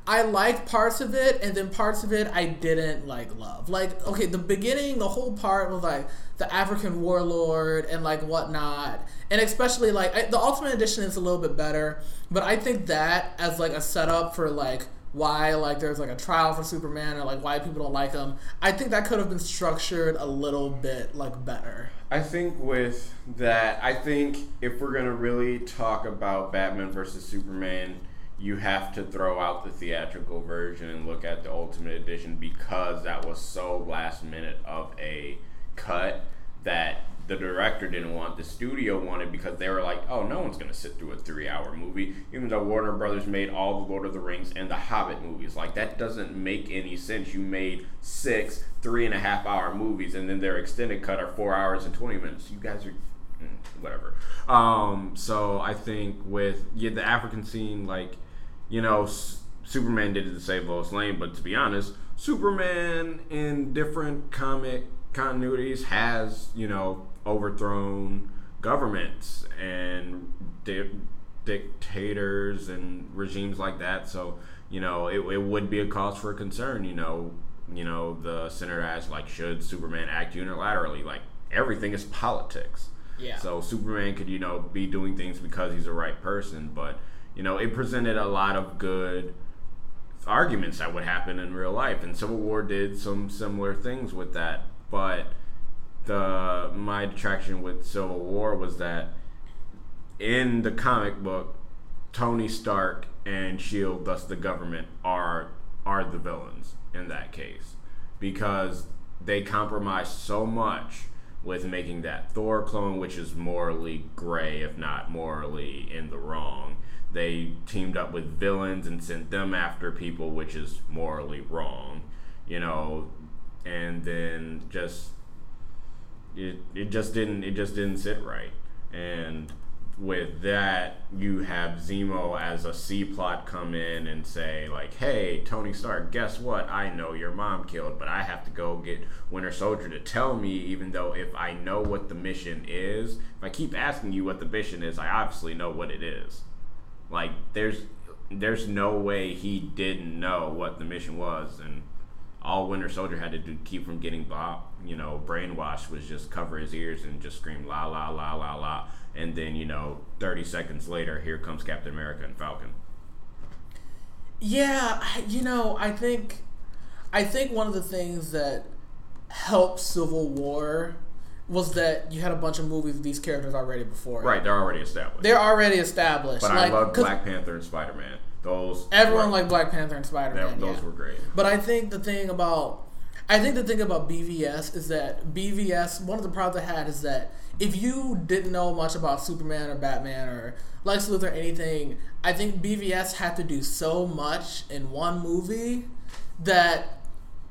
I like parts of it, and then parts of it I didn't like love. Like, okay, the beginning, the whole part was like the African warlord and like whatnot, and especially like I, the Ultimate Edition is a little bit better, but I think that as like a setup for like why like there's like a trial for Superman or like why people don't like him. I think that could have been structured a little bit like better. I think with that, I think if we're gonna really talk about Batman versus Superman, you have to throw out the theatrical version and look at the Ultimate Edition because that was so last minute of a cut that the director didn't want, the studio wanted because they were like, oh, no one's gonna sit through a three-hour movie. Even though Warner Brothers made all the Lord of the Rings and the Hobbit movies, like that doesn't make any sense. You made six three and a half hour movies, and then their extended cut are four hours and twenty minutes. You guys are mm, whatever. Um, so I think with yeah, the African scene, like you know, S- Superman did it to save Lois Lane, but to be honest, Superman in different comic continuities has you know overthrown governments and di- dictators and regimes like that. So you know, it, it would be a cause for concern. You know, you know, the senator asked like, should Superman act unilaterally? Like everything is politics. Yeah. So Superman could, you know, be doing things because he's the right person, but you know, it presented a lot of good arguments that would happen in real life, and Civil War did some similar things with that. But the my detraction with Civil War was that in the comic book, Tony Stark and Shield, thus the government, are are the villains in that case because they compromised so much with making that Thor clone, which is morally gray, if not morally in the wrong. They teamed up with villains and sent them after people, which is morally wrong, you know, and then just it it just didn't it just didn't sit right. And with that, you have Zemo as a C plot come in and say like, "Hey, Tony Stark, guess what? I know your mom killed, but I have to go get Winter Soldier to tell me. Even though if I know what the mission is, if I keep asking you what the mission is, I obviously know what it is. Like, there's there's no way he didn't know what the mission was, and all Winter Soldier had to do keep from getting blah, you know, brainwashed was just cover his ears and just scream la la la la la, and then you know, 30 seconds later, here comes Captain America and Falcon. Yeah, you know, I think, I think one of the things that helped Civil War was that you had a bunch of movies with these characters already before. Right, they're already established. They're already established. but like, I love Black Panther and Spider Man. Those Everyone were, liked Black Panther and Spider Man. those yeah. were great. But I think the thing about I think the thing about BVS is that BVS one of the problems I had is that if you didn't know much about Superman or Batman or Lex Luthor or anything, I think BVS had to do so much in one movie that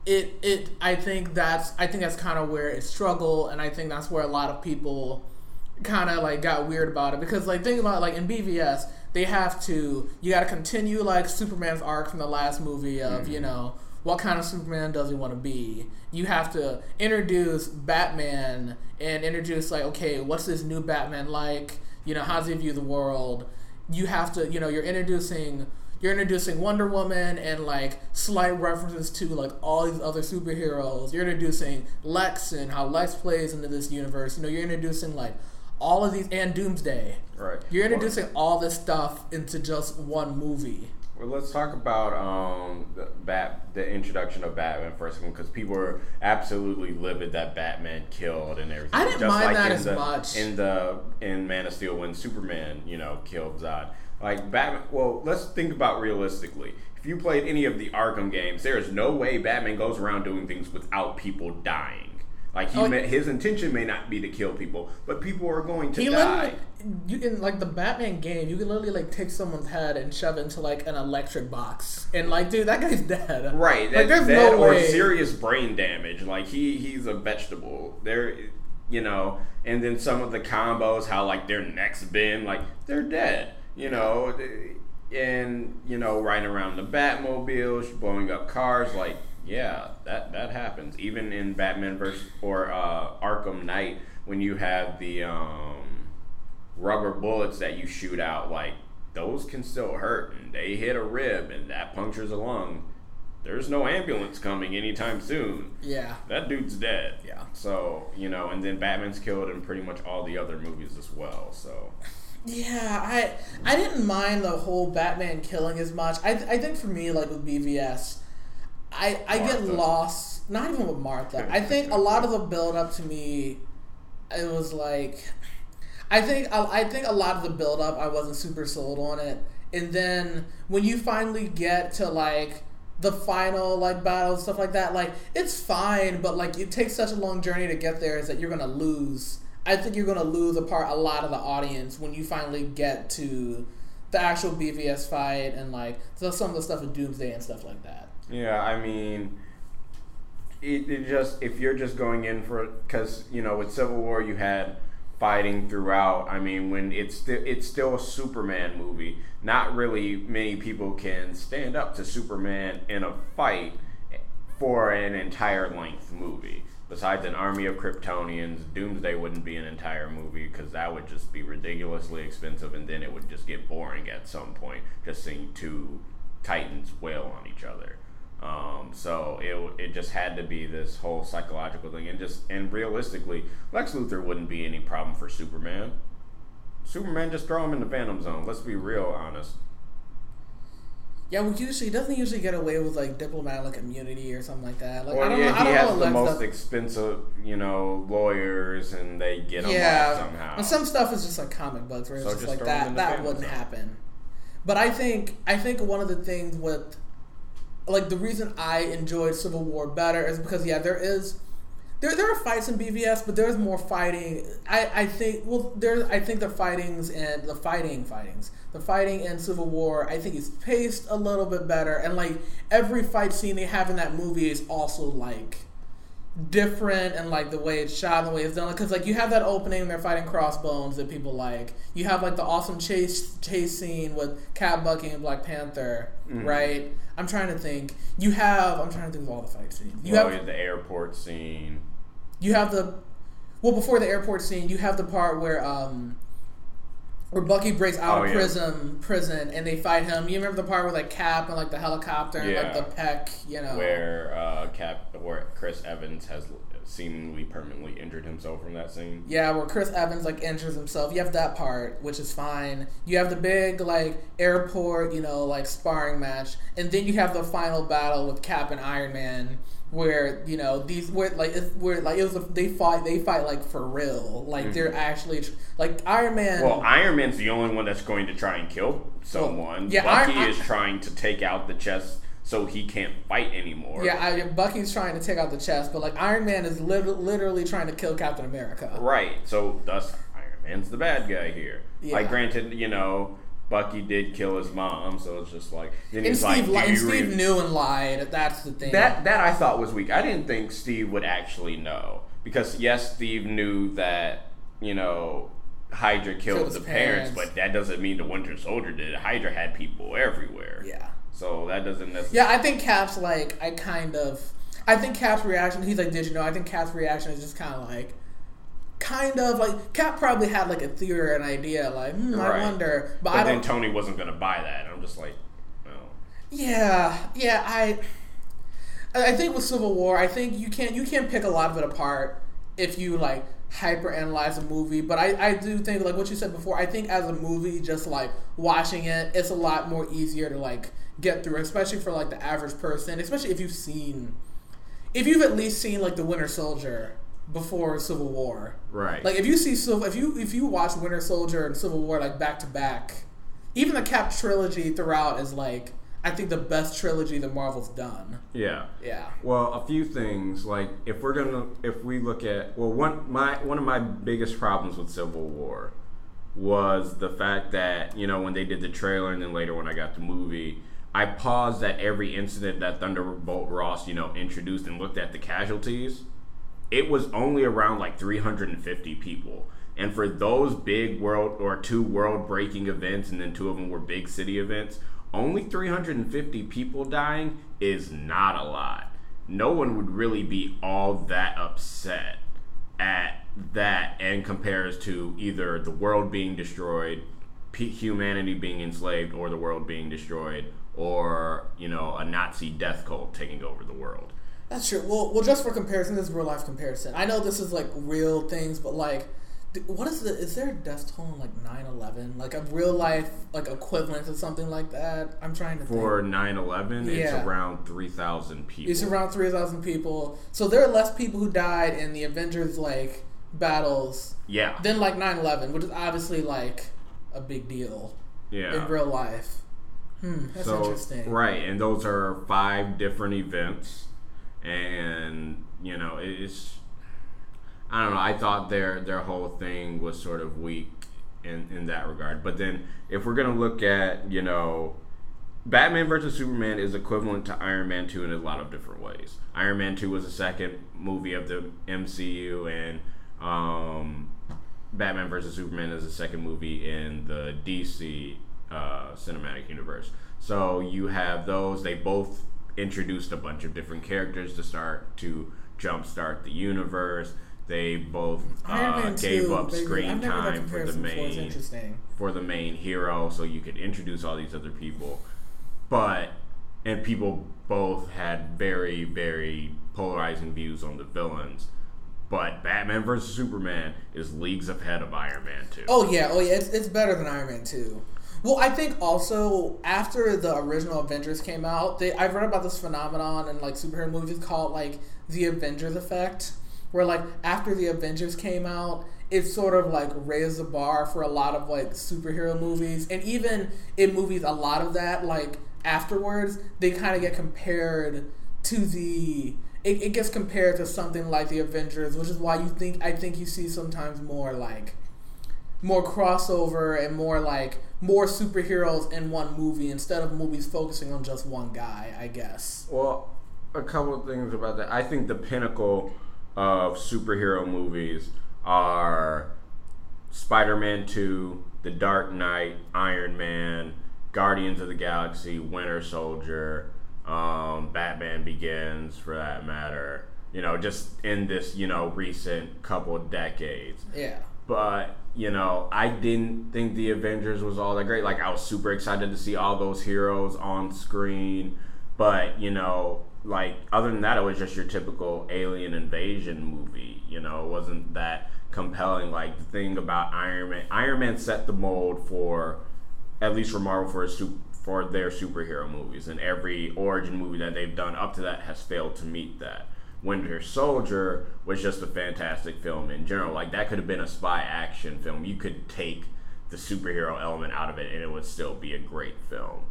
it it I think that's I think that's kind of where it struggled and I think that's where a lot of people kind of like got weird about it because like think about like in BVS they have to you got to continue like Superman's arc from the last movie of you mm-hmm. know what kind of Superman does he want to be. You have to introduce Batman and introduce like okay what's this new Batman like you know how does he view the world. You have to you know you're introducing you're introducing Wonder Woman and like slight references to like all these other superheroes. You're introducing Lex and how Lex plays into this universe. You know, you're introducing like all of these and Doomsday. Right. You're introducing all this stuff into just one movie. Well, let's talk about um, the Bat, the introduction of Batman first, because people were absolutely livid that Batman killed and everything. I didn't mind that as the, much. in the in Man of Steel when Superman, you know, killed Zod. Like Batman. Well, let's think about realistically. If you played any of the Arkham games, there is no way Batman goes around doing things without people dying. Like he, Oh, may, his intention may not be to kill people, but people are going to die. you can like the Batman game. You can literally like take someone's head and shove it into like an electric box, and like, dude, that guy's <laughs> dead. Right. Like, That, there's that no or way. serious brain damage. Like he he's a vegetable. There you know, and then some of the combos, how like their necks bend, like they're dead. You know, and you know, riding around the Batmobile, blowing up cars, like yeah, that that happens. Even in Batman versus or uh, Arkham Knight, when you have the um, rubber bullets that you shoot out, like those can still hurt, and they hit a rib, and that punctures a lung. There's no ambulance coming anytime soon. Yeah. That dude's dead. Yeah. So you know, and then Batman's killed in pretty much all the other movies as well. So Yeah, I I didn't mind the whole Batman killing as much. I I think for me, like with BVS, I I get lost. Not even with Martha. I think a lot of the build up to me, it was like, I think I, I think a lot of the build up I wasn't super sold on it, and then when you finally get to like the final like battle stuff like that, like it's fine, but like it takes such a long journey to get there is that you're gonna lose. I think you're gonna lose apart a lot of the audience when you finally get to the actual BVS fight and like so some of the stuff with Doomsday and stuff like that. yeah, I mean, it, it just if you're just going in for because you know with Civil War you had fighting throughout. I mean, when it's still it's still a Superman movie. Not really many people can stand up to Superman in a fight for an entire length movie. Besides an army of Kryptonians, Doomsday wouldn't be an entire movie because that would just be ridiculously expensive, and then it would just get boring at some point. Just seeing two titans wail on each other. Um, so it, it just had to be this whole psychological thing, and just and realistically, Lex Luthor wouldn't be any problem for Superman. Superman just throw him in the Phantom Zone. Let's be real honest. Yeah, well, usually he doesn't usually get away with like diplomatic immunity or something like that. Like I Well, don't yeah, know. I he don't has know the most does- expensive, you know, lawyers, and they get him yeah, somehow. and some stuff is just like comic books where it's So just, just like throw 'em in that. That wouldn't happen. But I think I think one of the things with like the reason I enjoyed Civil War better is because yeah, there is there there are fights in BVS, but there's more fighting. I I think well there I think the fightings and the fighting fightings the fighting in Civil War I think is paced a little bit better. And like every fight scene they have in that movie is also like different and like the way it's shot and the way it's done. Because like you have that opening they're fighting crossbones that people like. You have like the awesome chase chase scene with Cat Bucky and Black Panther Mm-hmm. right? I'm trying to think. You have I'm trying to think of all the fight scenes you well, have the airport scene. you have the well before the airport scene you have the part where um where Bucky breaks out Oh, of yeah. prison prison and they fight him you remember the part with like Cap and like the helicopter and like the peck you know where uh, Cap, where Chris Evans has seemingly permanently injured himself from that scene. Yeah, where Chris Evans like injures himself. You have that part, which is fine. You have the big like airport, you know, like sparring match, and then you have the final battle with Cap and Iron Man, where you know these where like it's where like it was a, they fight they fight like for real, like they're actually tr- like Iron Man. Mm-hmm. Well, Iron Man's the only one that's going to try and kill someone. yeah, Bucky Iron- is trying to take out the chest so he can't fight anymore. yeah, I, Bucky's trying to take out the chest, but like Iron Man is lit- literally trying to kill Captain America. Right. So thus Iron Man's the bad guy here. Yeah. Like granted, you know, Bucky did kill his mom, so it's just like then And he's Steve, like, li- and Steve re-" knew and lied. That's the thing. That that I thought was weak. I didn't think Steve would actually know because yes, Steve knew that you know Hydra killed, Killed the parents, parents. but that doesn't mean the Winter Soldier did. Hydra had people everywhere. Yeah. So that doesn't necessarily. Yeah, I think Cap's like I kind of I think Cap's reaction he's like, Did you know? I think Cap's reaction is just kinda like kind of like Cap probably had like a theory or an idea, like, hmm, I wonder. But, But I then Tony wasn't gonna buy that. I'm just like, no. Yeah, yeah, I I I think with Civil War, I think you can't you can't pick a lot of it apart if you like hyper analyze a movie. But I, I do think like what you said before, I think as a movie, just like watching it, it's a lot more easier to like get through, especially for like the average person, especially if you've seen if you've at least seen like the Winter Soldier before Civil War. Right. Like if you see Civil, if you if you watch Winter Soldier and Civil War like back to back, even the Cap trilogy throughout is like I think the best trilogy that Marvel's done. yeah. Yeah. Well, a few things like if we're gonna if we look at well one my one of my biggest problems with Civil War was the fact that you know when they did the trailer and then later when I got the movie, I paused at every incident that Thunderbolt Ross you know introduced and looked at the casualties. It was only around like 350 people. And for those big world or two world breaking events, and then two of them were big city events, only 350 people dying is not a lot. No one would really be all that upset at that and compares to either the world being destroyed, humanity being enslaved, or the world being destroyed, or, you know, a Nazi death cult taking over the world. That's true. Well, well, just for comparison, this is real life comparison. I know this is like real things, but like, what is the? Is there a death toll in like 9-11? Like a real life like equivalent to something like that? I'm trying to think. For think. 9 11, it's around 3,000 people. It's around three thousand people. So there are less people who died in the Avengers like battles yeah. than like 9-11, which is obviously like a big deal Yeah. in real life. Hmm, that's so, interesting. Right, and those are five different events, and you know it's. I don't know. I thought their their whole thing was sort of weak in in that regard. But then, if we're gonna look at you know, Batman versus Superman is equivalent to Iron Man two in a lot of different ways. Iron Man two was the second movie of the MCU, and um, Batman versus Superman is the second movie in the DC uh, cinematic universe. So you have those. They both introduced a bunch of different characters to start to jumpstart the universe. They both uh, gave 2, up screen I've never done time for the comparison before. It's main for the main hero, so you could introduce all these other people. But and people both had very very polarizing views on the villains. But Batman versus Superman is leagues ahead of Iron Man 2. Oh yeah, oh yeah, it's, it's better than Iron Man two. Well, I think also after the original Avengers came out, they I've read about this phenomenon in like superhero movies called like the Avengers effect, where like after the Avengers came out, it sort of like raised the bar for a lot of like superhero movies, and even in movies, a lot of that like afterwards they kind of get compared to the it, it gets compared to something like the Avengers, which is why you think I think you see sometimes more like more crossover and more like more superheroes in one movie instead of movies focusing on just one guy, I guess. Well, a couple of things about that. I think the pinnacle of superhero movies are Spider Man 2, The Dark Knight, Iron Man, Guardians of the Galaxy, Winter Soldier, um, Batman Begins, for that matter. You know, just in this, you know, recent couple decades Yeah. but you know i didn't think the avengers was all that great. Like i was super excited to see all those heroes on screen. But you know like other than that it was just your typical alien invasion movie. You know it wasn't that compelling. Like the thing about iron man iron man set the mold for at least for marvel for a su- for their superhero movies. And every origin movie that they've done up to that has failed to meet that Winter Soldier was just a fantastic film in general. Like that could have been a spy action film. You could take the superhero element out of it, and it would still be a great film.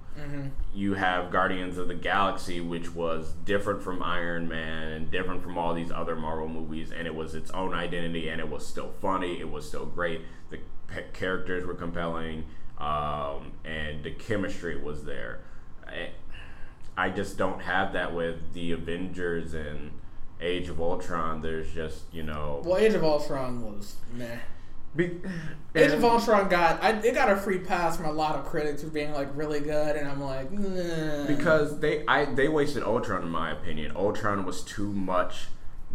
You have Guardians of the Galaxy, which was different from Iron Man and different from all these other Marvel movies, and it was its own identity, and it was still funny. It was still great. The p- characters were compelling, um, and the chemistry was there. I, I just don't have that with the Avengers and Age of Ultron. There's just you know Well, Age of Ultron was meh. Be- Age of Ultron got I, it got a free pass from a lot of critics for being like really good, and I'm like, nah. because they I they wasted Ultron in my opinion. Ultron was too much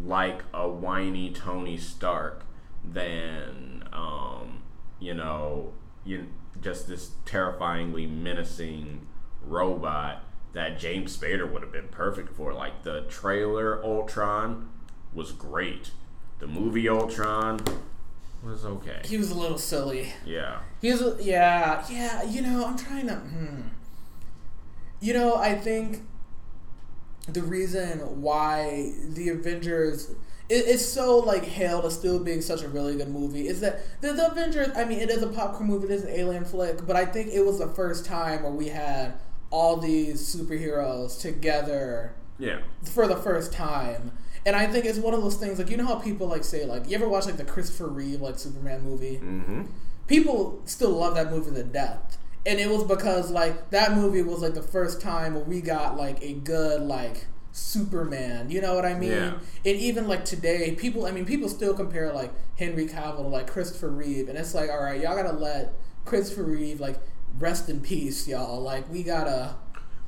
like a whiny Tony Stark than um, you know you just this terrifyingly menacing robot that James Spader would have been perfect for. Like the trailer Ultron was great. The movie Ultron was okay. he was a little silly. Yeah. He was, yeah, yeah. You know, I'm trying to. Hmm. You know, I think the reason why the Avengers it, it's so like hailed as still being such a really good movie is that the, the Avengers. I mean, it is a popcorn movie, it is an alien flick, but I think it was the first time where we had all these superheroes together Yeah. for the first time. And I think it's one of those things like you know how people like say like you ever watch like the Christopher Reeve like Superman movie? Mm-hmm. people still love that movie to death. And it was because like that movie was like the first time where we got like a good like Superman. You know what I mean? Yeah. And even like today, people I mean people still compare like Henry Cavill to like Christopher Reeve and it's like, all right, y'all gotta let Christopher Reeve like rest in peace, y'all. Like we gotta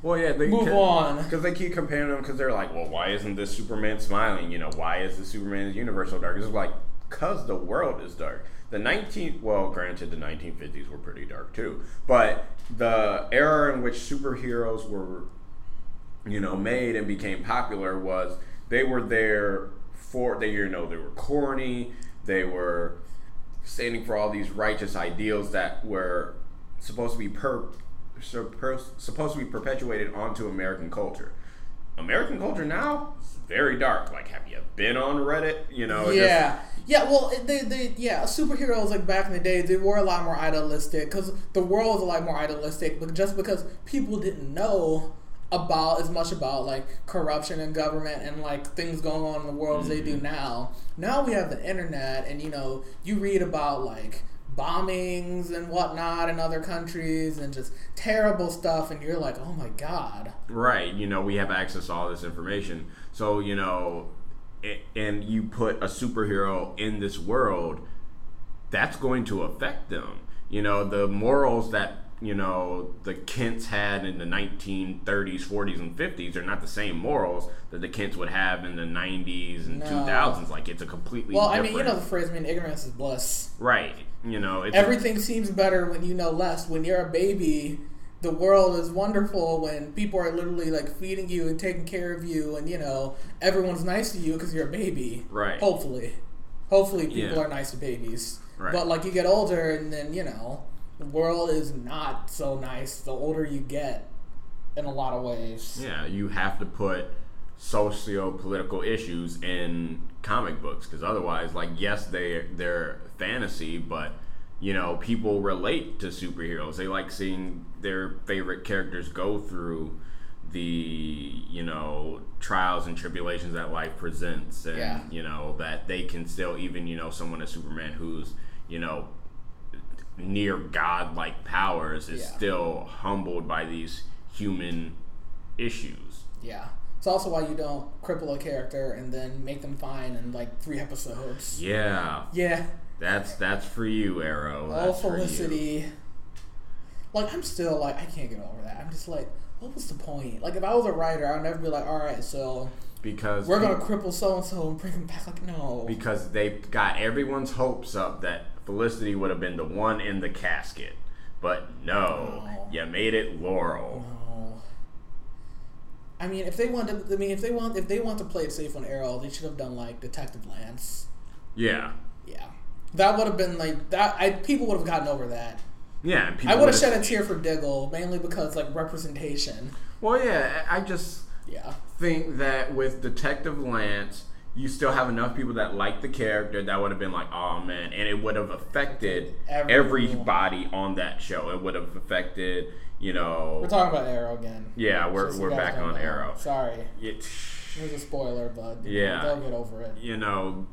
Well, yeah, they Move on. because they keep comparing them because they're like, well, why isn't this Superman smiling? You know, why is the Superman's universe so dark? It's like because the world is dark. The 19 well, granted, the 1950s were pretty dark too, but the era in which superheroes were, you know, made and became popular was they were there for they you know they were corny, they were standing for all these righteous ideals that were supposed to be per, so- per supposed to be perpetuated onto American culture. American culture now is very dark. Like, have you been on Reddit? You know, just- yeah, yeah. Well, they, they, yeah, superheroes like back in the day, they were a lot more idealistic because the world was a lot more idealistic. But just because people didn't know about as much about like corruption and government and like things going on in the world as they do mm-hmm. now. Now we have the internet, and you know, you read about like bombings and whatnot in other countries and just terrible stuff, and you're like, oh my god. Right. You know, we have access to all this information. So, you know, and you put a superhero in this world, that's going to affect them. You know, the morals that, you know, the Kents had in the 1930s, 40s, and 50s are not the same morals that the Kents would have in the 90s and No. 2000s. Like, it's a completely Well, I mean, you know the phrase, I mean, ignorance is bliss. Right. You know, it's Everything seems better when you know less. When you're a baby, the world is wonderful when people are literally like feeding you and taking care of you, and you know everyone's nice to you because you're a baby. Right. Hopefully, hopefully people Yeah. are nice to babies. Right. But like you get older, and then you know the world is not so nice. The older you get, in a lot of ways. Yeah, you have to put socio-political issues in comic books because otherwise, like, yes, they they're fantasy, but you know, people relate to superheroes. They like seeing their favorite characters go through the you know trials and tribulations that life presents, and Yeah. you know that they can still even you know someone as Superman who's you know near godlike powers is Yeah. still humbled by these human issues. Yeah. It's also why you don't cripple a character and then make them fine in like three episodes. Yeah, Yeah. that's that's for you, Arrow. All That's. Felicity. Like I'm still like I can't get over that. I'm just like, what was the point? Like if I was a writer, I'd never be like, all right, so because we're gonna cripple so and so and bring him back. Like no. because they got everyone's hopes up that Felicity would have been the one in the casket, but no, No. you made it Laurel. No. I mean, if they want to, I mean, if they want, if they want to play it safe on Arrow, they should have done like Detective Lance. Yeah, Yeah, that would have been like that. I people would have gotten over that. yeah. I would have shed a tear for Diggle mainly because like representation. Well, yeah. I I just Yeah. think that with Detective Lance, you still have enough people that like the character that would have been like, oh man, and it would have affected Everyone. everybody on that show. It would have affected, you know. We're talking about Arrow again. yeah, we're, we're back on. Arrow. Sorry, It, it was a spoiler, but Yeah. they'll get over it. you know,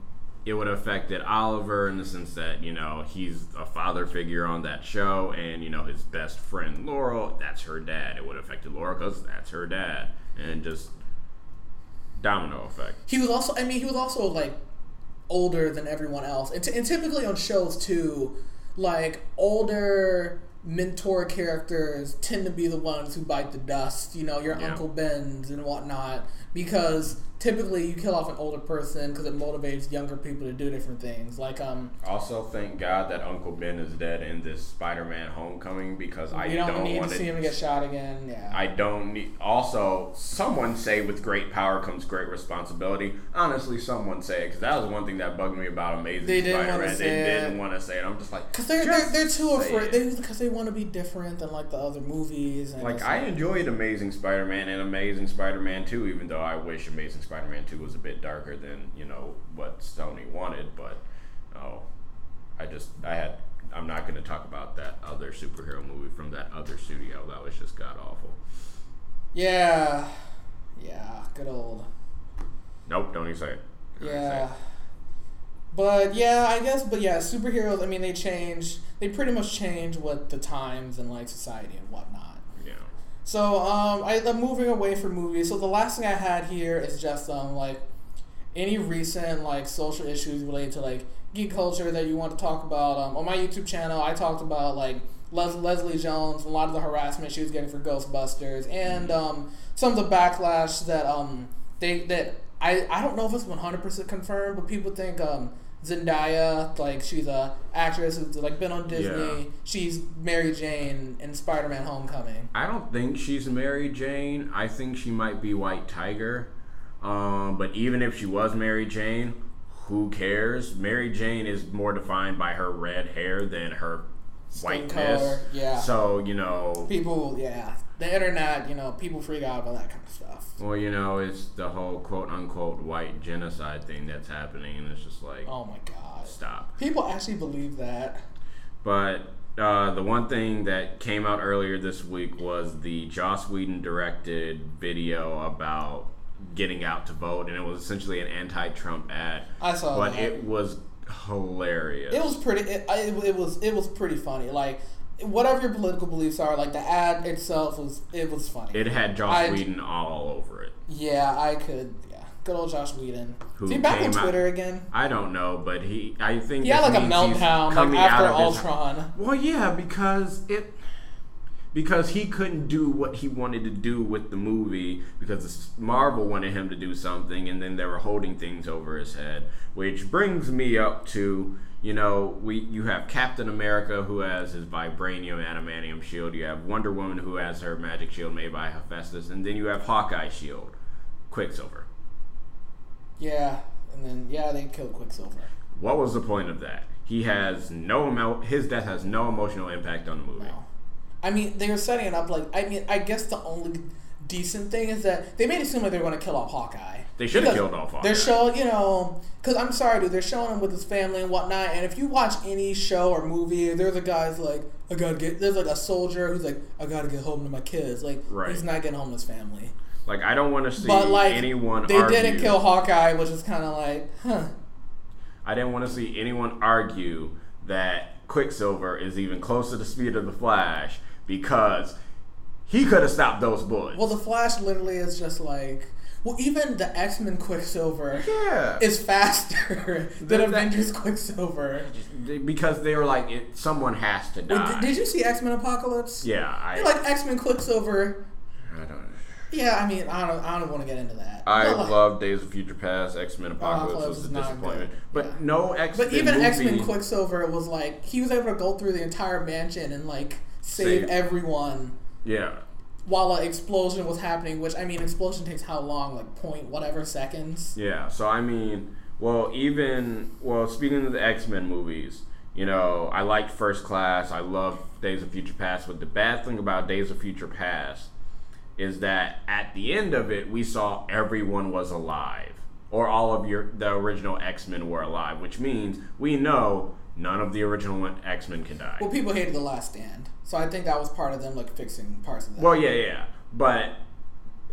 it would have affected Oliver in the sense that, you know, he's a father figure on that show, and, you know, his best friend Laurel, that's her dad. It would have affected Laurel because that's her dad. And just domino effect. He was also, I mean, he was also like older than everyone else, and, t- and typically on shows too, like older mentor characters tend to be the ones who bite the dust. You know, your Yeah. Uncle Ben's and whatnot, because typically you kill off an older person because it motivates younger people to do different things. Like um, Also, thank God that Uncle Ben is dead in this Spider-Man Homecoming because I don't, don't, need want to see him get shot again. Yeah. I don't need. Also, someone say with great power comes great responsibility. Honestly, someone say it because that was one thing that bugged me about Amazing They didn't Spider-Man. say They didn't want to say it. I'm just like, Cause they're, they're they're too afraid. it. They because they want to be different than like the other movies. And Like I enjoyed Amazing Spider-Man and Amazing Spider-Man 2, even though I wish Amazing Spider-Man 2 was a bit darker than you know what Sony wanted. But oh, I just I had I'm not going to talk about that other superhero movie from that other studio. That was just god awful. yeah, yeah, good old Nope, don't even say it. Don't even say yeah. it. But yeah, I guess. But yeah, superheroes. I mean, they change. They pretty much change what the times and like society and whatnot. So um, I, I'm moving away from movies. So the last thing I had here is just um like any recent like social issues related to like geek culture that you want to talk about. Um, on my YouTube channel, I talked about like Les- Leslie Jones, and a lot of the harassment she was getting for Ghostbusters, and um, some of the backlash that um they that I I don't know if it's 100 percent confirmed, but people think um. Zendaya, like she's a actress who's like been on Disney. Yeah. She's Mary Jane in Spider-Man: Homecoming. I don't think she's Mary Jane. I think she might be White Tiger. Um, but even if she was Mary Jane, who cares? Mary Jane is more defined by her red hair than her Skin whiteness. color, yeah. So you know, people yeah the internet you know people freak out about that kind of stuff well, you know, it's the whole quote unquote white genocide thing that's happening, and it's just like, oh my god stop. people actually believe that But uh, the one thing that came out earlier this week was the Joss Whedon directed video about getting out to vote, and it was essentially an anti-Trump ad. i saw but that it was hilarious. it was pretty it, it, it was it was pretty funny like whatever your political beliefs are like the ad itself was it was funny It had Josh I- Whedon all over it. yeah i could yeah good old josh whedon Who is he back on came out- twitter again I don't know, but he, I think Yeah, like a meltdown like after of his- ultron Well, yeah, because it because he couldn't do what he wanted to do with the movie because Marvel wanted him to do something, and then they were holding things over his head. Which brings me up to you know we you have Captain America who has his vibranium adamantium shield. You have Wonder Woman who has her magic shield made by Hephaestus, and then you have Hawkeye shield, Quicksilver. yeah and then yeah they killed quicksilver What was the point of that? He has no emo- his death has no emotional impact on the movie. No. I mean, they were setting it up like I mean, I guess the only decent thing is that they made it seem like they were going to kill off Hawkeye. They should have killed off. They're showing, you know, because I'm sorry, dude, they're showing him with his family and whatnot. And if you watch any show or movie, there's a guy's like, I gotta get. There's like a soldier who's like, I gotta get home to my kids. Like, Right. he's not getting home to his family. Like I don't want to see but like, anyone. they argue. didn't kill Hawkeye, which is kind of like, huh. I didn't want to see anyone argue that Quicksilver is even close to the speed of the Flash because he could have stopped those bullets. Well, the Flash literally is just like, well, even the X Men Quicksilver yeah, is faster <laughs> than That- that- Avengers Quicksilver. Because they were like, it, someone has to die. did, did you see X Men Apocalypse? yeah, I, Like X Men Quicksilver. I don't. Yeah, I mean, I don't, I don't want to get into that. I like- love Days of Future Past, X Men Apocalypse Apocalypse was a disappointment, good. but Yeah. no X Men. But even X Men Quicksilver was like he was able to go through the entire mansion and like save, Save. everyone Yeah, while an explosion was happening. Which I mean, explosion takes how long? Like point whatever seconds. Yeah, so I mean, well, even well, speaking of the X Men movies, you know, I liked First Class. I love Days of Future Past. But the bad thing about Days of Future Past is that at the end of it, we saw everyone was alive, or all of your the original X Men were alive, which means we know none of the original X Men can die. Well, people hated the Last Stand, so I think that was part of them like fixing parts of that. Well, yeah, yeah, but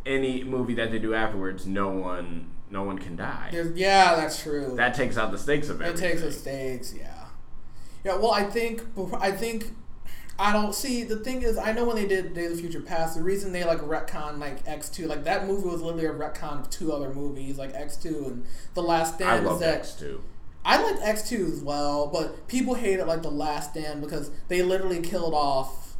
any movie that they do afterwards, no one, no one can die. There's, yeah, that's true. That takes out the stakes of It everything. takes the stakes, yeah. Yeah, well, I think I think I don't see the thing is I know when they did Days of Future Past, the reason they like retcon like X two, like that movie was literally a retcon of two other movies, like X two and The Last Stand. is love X too. I liked X two as well, but people hated like the Last Stand because they literally killed off.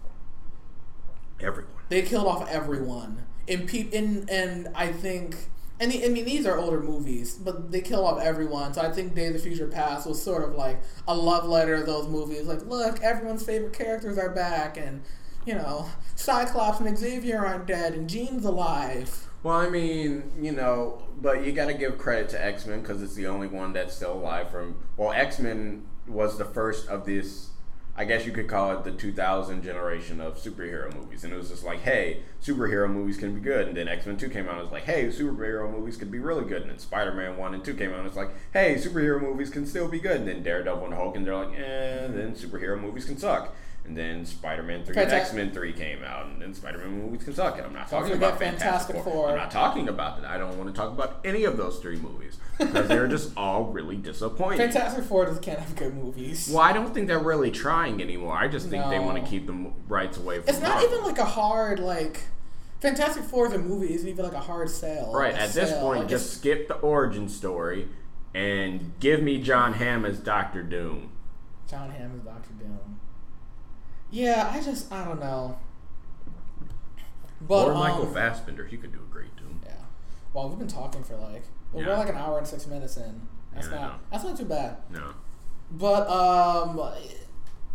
Everyone. They killed off everyone, and peop and and I think. And the, I mean, these are older movies, but they kill off everyone. So I think Day of the Future Past was sort of like a love letter of those movies. Like, look, everyone's favorite characters are back, and you know, Cyclops and Xavier aren't dead, and Jean's alive. Well, I mean, you know, but you got to give credit to X Men because it's the only one that's still alive from. Well, X Men was the first of this. I guess you could call it the 2000 generation of superhero movies, and it was just like, hey, superhero movies can be good. And then X Men 2 came out, and it was like, hey, superhero movies could be really good. And then Spider Man 1 and 2 came out, and it's like, hey, superhero movies can still be good. And then Daredevil and Hulk, and they're like, eh, then superhero movies can suck. And then Spider Man 3 and X Men 3 came out, and then Spider Man movies can suck. And I'm not talking about Fantastic, Fantastic Four. Four. I'm not talking about that. I don't want to talk about any of those three movies because they're just <laughs> all really disappointing. Fantastic Four just can't have good movies. Well, I don't think they're really trying anymore. I just think they want to keep the rights away from It's not Marvel. even like a hard like. Fantastic Four as a movie isn't even like a hard sell. Right, at this point, Like, just skip the origin story and give me Jon Hamm as Doctor Doom. Jon Hamm as Doctor Doom. Yeah, I just I don't know. But or Michael um, Fassbender, he could do a great Doom. Yeah. Well, we've been talking for like well, Yeah. we're like an hour and six minutes in. That's Yeah, not that's not too bad. No. But um,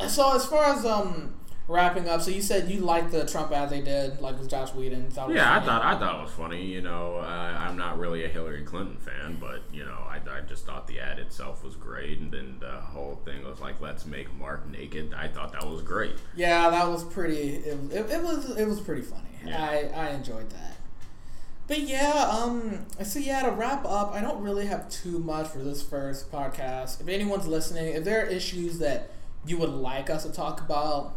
so as far as um wrapping up, so you said you liked the Trump ad they did, like with Josh Whedon. Thought Yeah, I thought I thought it was funny. You know, I, I'm not really a Hillary Clinton fan, but you know, I, I just thought the ad itself was great, and then the whole thing was like, "Let's make Mark naked." I thought that was great. Yeah, that was pretty. It, was- it, it was it was pretty funny. Yeah. I I enjoyed that. But yeah, um, so yeah, to wrap up, I don't really have too much for this first podcast. If anyone's listening, if there are issues that you would like us to talk about,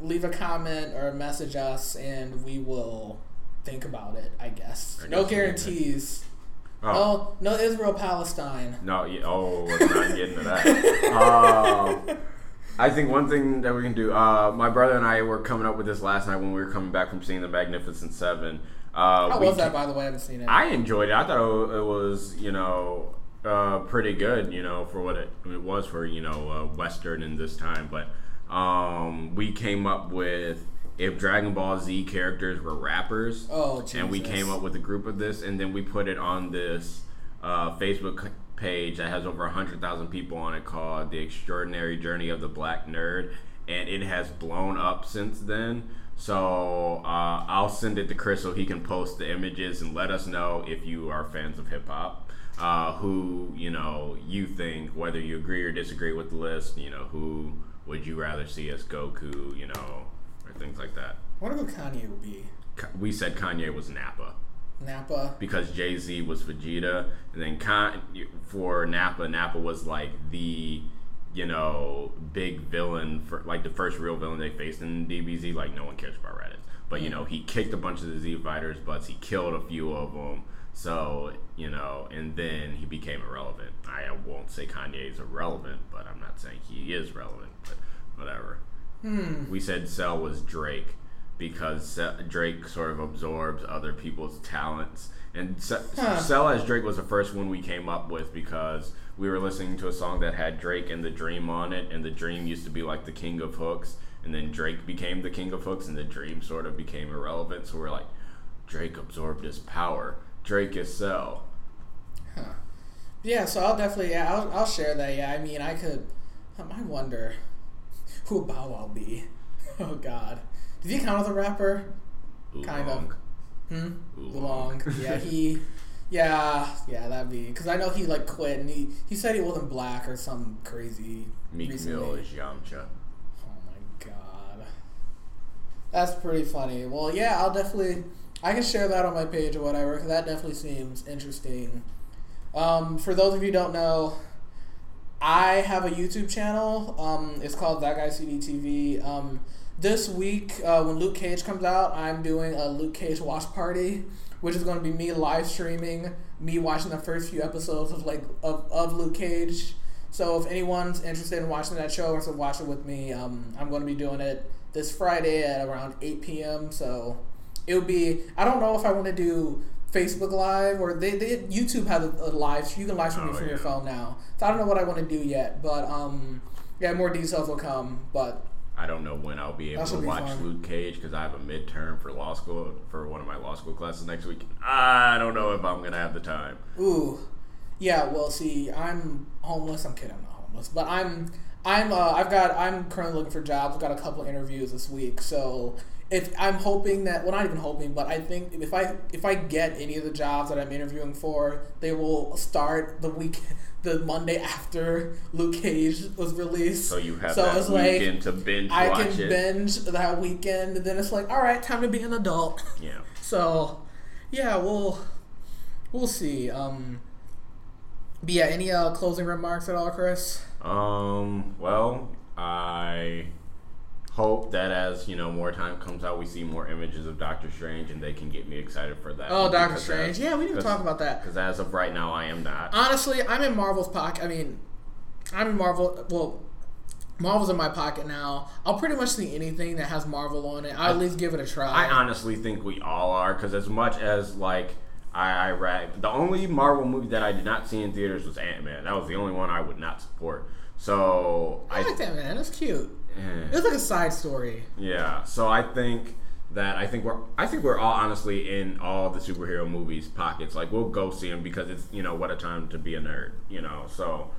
leave a comment or message us, and we will think about it. I guess. I No guess can. guarantees. Oh. No, no Israel Palestine. No, yeah, oh, let's not get into that. Um, I think one thing that we can do. Uh, my brother and I were coming up with this last night when we were coming back from seeing the Magnificent Seven. Uh, How was that, by the way? I haven't seen it. I enjoyed it. I thought it was, you know, uh, pretty good, you know, for what it, it was for, you know, uh, Western in this time. But um, we came up with if Dragon Ball Z characters were rappers. oh, Jesus. and we came up with a group of this, and then we put it on this uh, Facebook page that has over 100,000 people on it called The Extraordinary Journey of the Black Nerd, and it has blown up since then. So uh, I'll send it to Chris so he can post the images and let us know if you are fans of hip hop. Uh, who you know you think whether you agree or disagree with the list you know who would you rather see as Goku you know or things like that I wonder who Kanye would be. We said Kanye was Nappa Nappa. because Jay Z was Vegeta, and then Con- for Nappa, Nappa was like the you know big villain for like the first real villain they faced in DBZ. Like no one cares about Raditz, but you know he kicked a bunch of the Z fighters' butts. He killed a few of them. So you know, and then he became irrelevant. I won't say Kanye is irrelevant, but I'm not saying he is relevant. But whatever. Hmm. We said Cell was Drake because Drake sort of absorbs other people's talents. And Huh. Cell as Drake was the first one we came up with because we were listening to a song that had Drake and the Dream on it, and the Dream used to be like the king of hooks, and then Drake became the king of hooks, and the Dream sort of became irrelevant. So we're like, Drake absorbed his power. Drake is Cell. Huh. Yeah, so I'll definitely yeah, I'll, I'll share that. Yeah, I mean, I could. um, I wonder <laughs> who Bow Wow be. <laughs> Oh God, did he count as a rapper? Kind of. Hmm. Oolong. Oolong. Yeah, he. <laughs> Yeah, yeah, that'd be because I know he like quit and he he said he wasn't black or something crazy. Meek. Mill is Yamcha. Oh my god. That's pretty funny. Well, yeah, I'll definitely. I can share that on my page or whatever, 'cause that definitely seems interesting. Um, for those of you don't know, I have a YouTube channel. Um, it's called That Guy CDTV. Um, this week, uh, when Luke Cage comes out, I'm doing a Luke Cage watch party, which is going to be me live streaming, me watching the first few episodes of like of, of Luke Cage. So if anyone's interested in watching that show or to watch it with me, um, I'm going to be doing it this Friday at around 8 p.m. So it would be. I don't know if I want to do Facebook Live or they, they YouTube has a, a live. You can live stream Oh, from your phone now. So I don't know what I want to do yet, but um, yeah, more details will come. But I don't know when I'll be able to be watch fun. Luke Cage because I have a midterm for law school for one of my law school classes next week. I don't know if I'm gonna have the time. ooh, yeah. Well, see, I'm homeless. I'm kidding. I'm not homeless, but I'm I'm uh, I've got I'm currently looking for jobs. I've got a couple interviews this week, so. If I'm hoping that, well, not even hoping, but I think if I if I get any of the jobs that I'm interviewing for, they will start the week, <laughs> the Monday after Luke Cage was released. So you have So that it's like, weekend to binge I can it. binge that weekend, and then it's like, all right, time to be an adult. <laughs> Yeah. So, yeah, we'll we'll see. Um, but yeah, any uh, closing remarks at all, Chris? Um. Well, I hope that as you know more time comes out, we see more images of Doctor Strange, and they can get me excited for that. Oh, Doctor Strange. Yeah, we didn't 'cause- talk about that. Because as of right now, I am not. Honestly, I'm in Marvel's pocket. I mean, I'm in Marvel. Well, Marvel's in my pocket now. I'll pretty much see anything that has Marvel on it. I'll at least give it a try. I honestly think we all are because as much as like I, I rag, the only Marvel movie that I did not see in theaters was Ant Man. That was the only one I would not support. So I I, like that man. That's cute. Eh, It's like a side story. yeah. So I think that I think we're I think we're all honestly in all the superhero movies pockets. Like we'll go see them because it's you know what a time to be a nerd. You know so.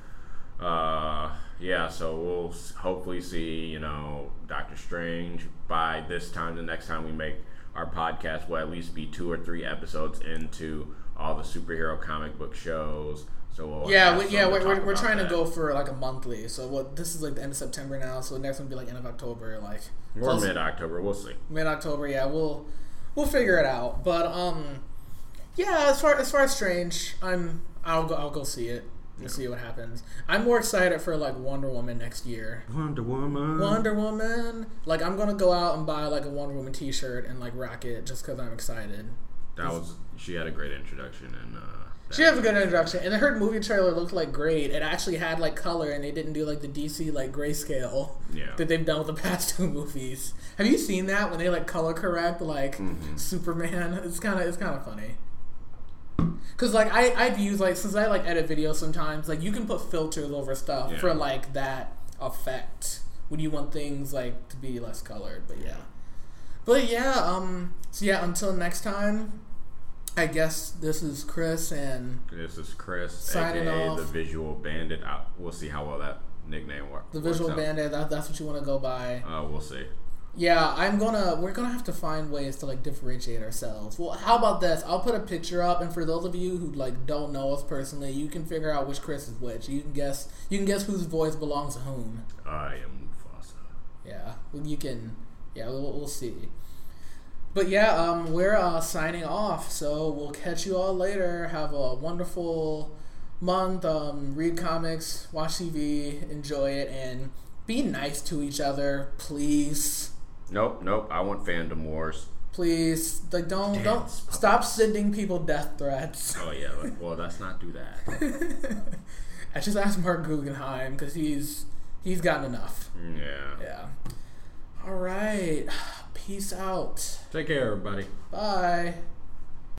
Uh, yeah, so we'll hopefully see, you know, Doctor Strange by this time. The next time we make our podcast will at least be two or three episodes into all the superhero comic book shows. So yeah, we, yeah, we're, we're, we're trying to go for like a monthly. So what? This is like the end of September now. So the next one will be like end of October, like Or mid October, we'll see. mid October. Yeah, we'll we'll figure it out. But um, yeah, as far as far as Strange, I'm I'll go I'll go see it. We'll see what happens. I'm more excited for like Wonder Woman next year. Wonder Woman. Wonder Woman, like I'm gonna go out and buy like a Wonder Woman T-shirt and like rock it just because I'm excited. That was she had a great introduction and uh She has a good introduction, and her movie trailer looked like great. It actually had like color, and they didn't do like the DC like grayscale Yeah. that they've done with the past <laughs> two movies. Have you seen that when they like color correct like Mhm. Superman? It's kind of it's kind of funny. Cause like I I've used like since I like edit videos sometimes like you can put filters over stuff Yeah. for like that effect when you want things like to be less colored. But yeah, but yeah. Um. So yeah. Until next time. I guess this is Chris and This is Chris, Signing aka off. the Visual Bandit. Uh, we'll see how well that nickname works. the Visual Bandit. That, that's what you want to go by. Uh, we'll see. Yeah, I'm gonna. We're gonna have to find ways to like differentiate ourselves. Well, how about this? I'll put a picture up, and for those of you who like don't know us personally, you can figure out which Chris is which. You can guess. You can guess whose voice belongs to whom. I am Mufasa. Yeah, well, you can. Yeah, we'll, we'll see. But yeah, um, we're uh, signing off. So we'll catch you all later. Have a wonderful month. Um, read comics, watch TV, enjoy it, and be nice to each other, please. Nope, nope. I want fandom wars. Please, like don't don't stop sending people death threats. Oh yeah. like, well, <laughs> let's not do that. I just asked Marc Guggenheim because he's he's gotten enough. Yeah. Yeah. All right. Peace out. Take care, everybody. Bye.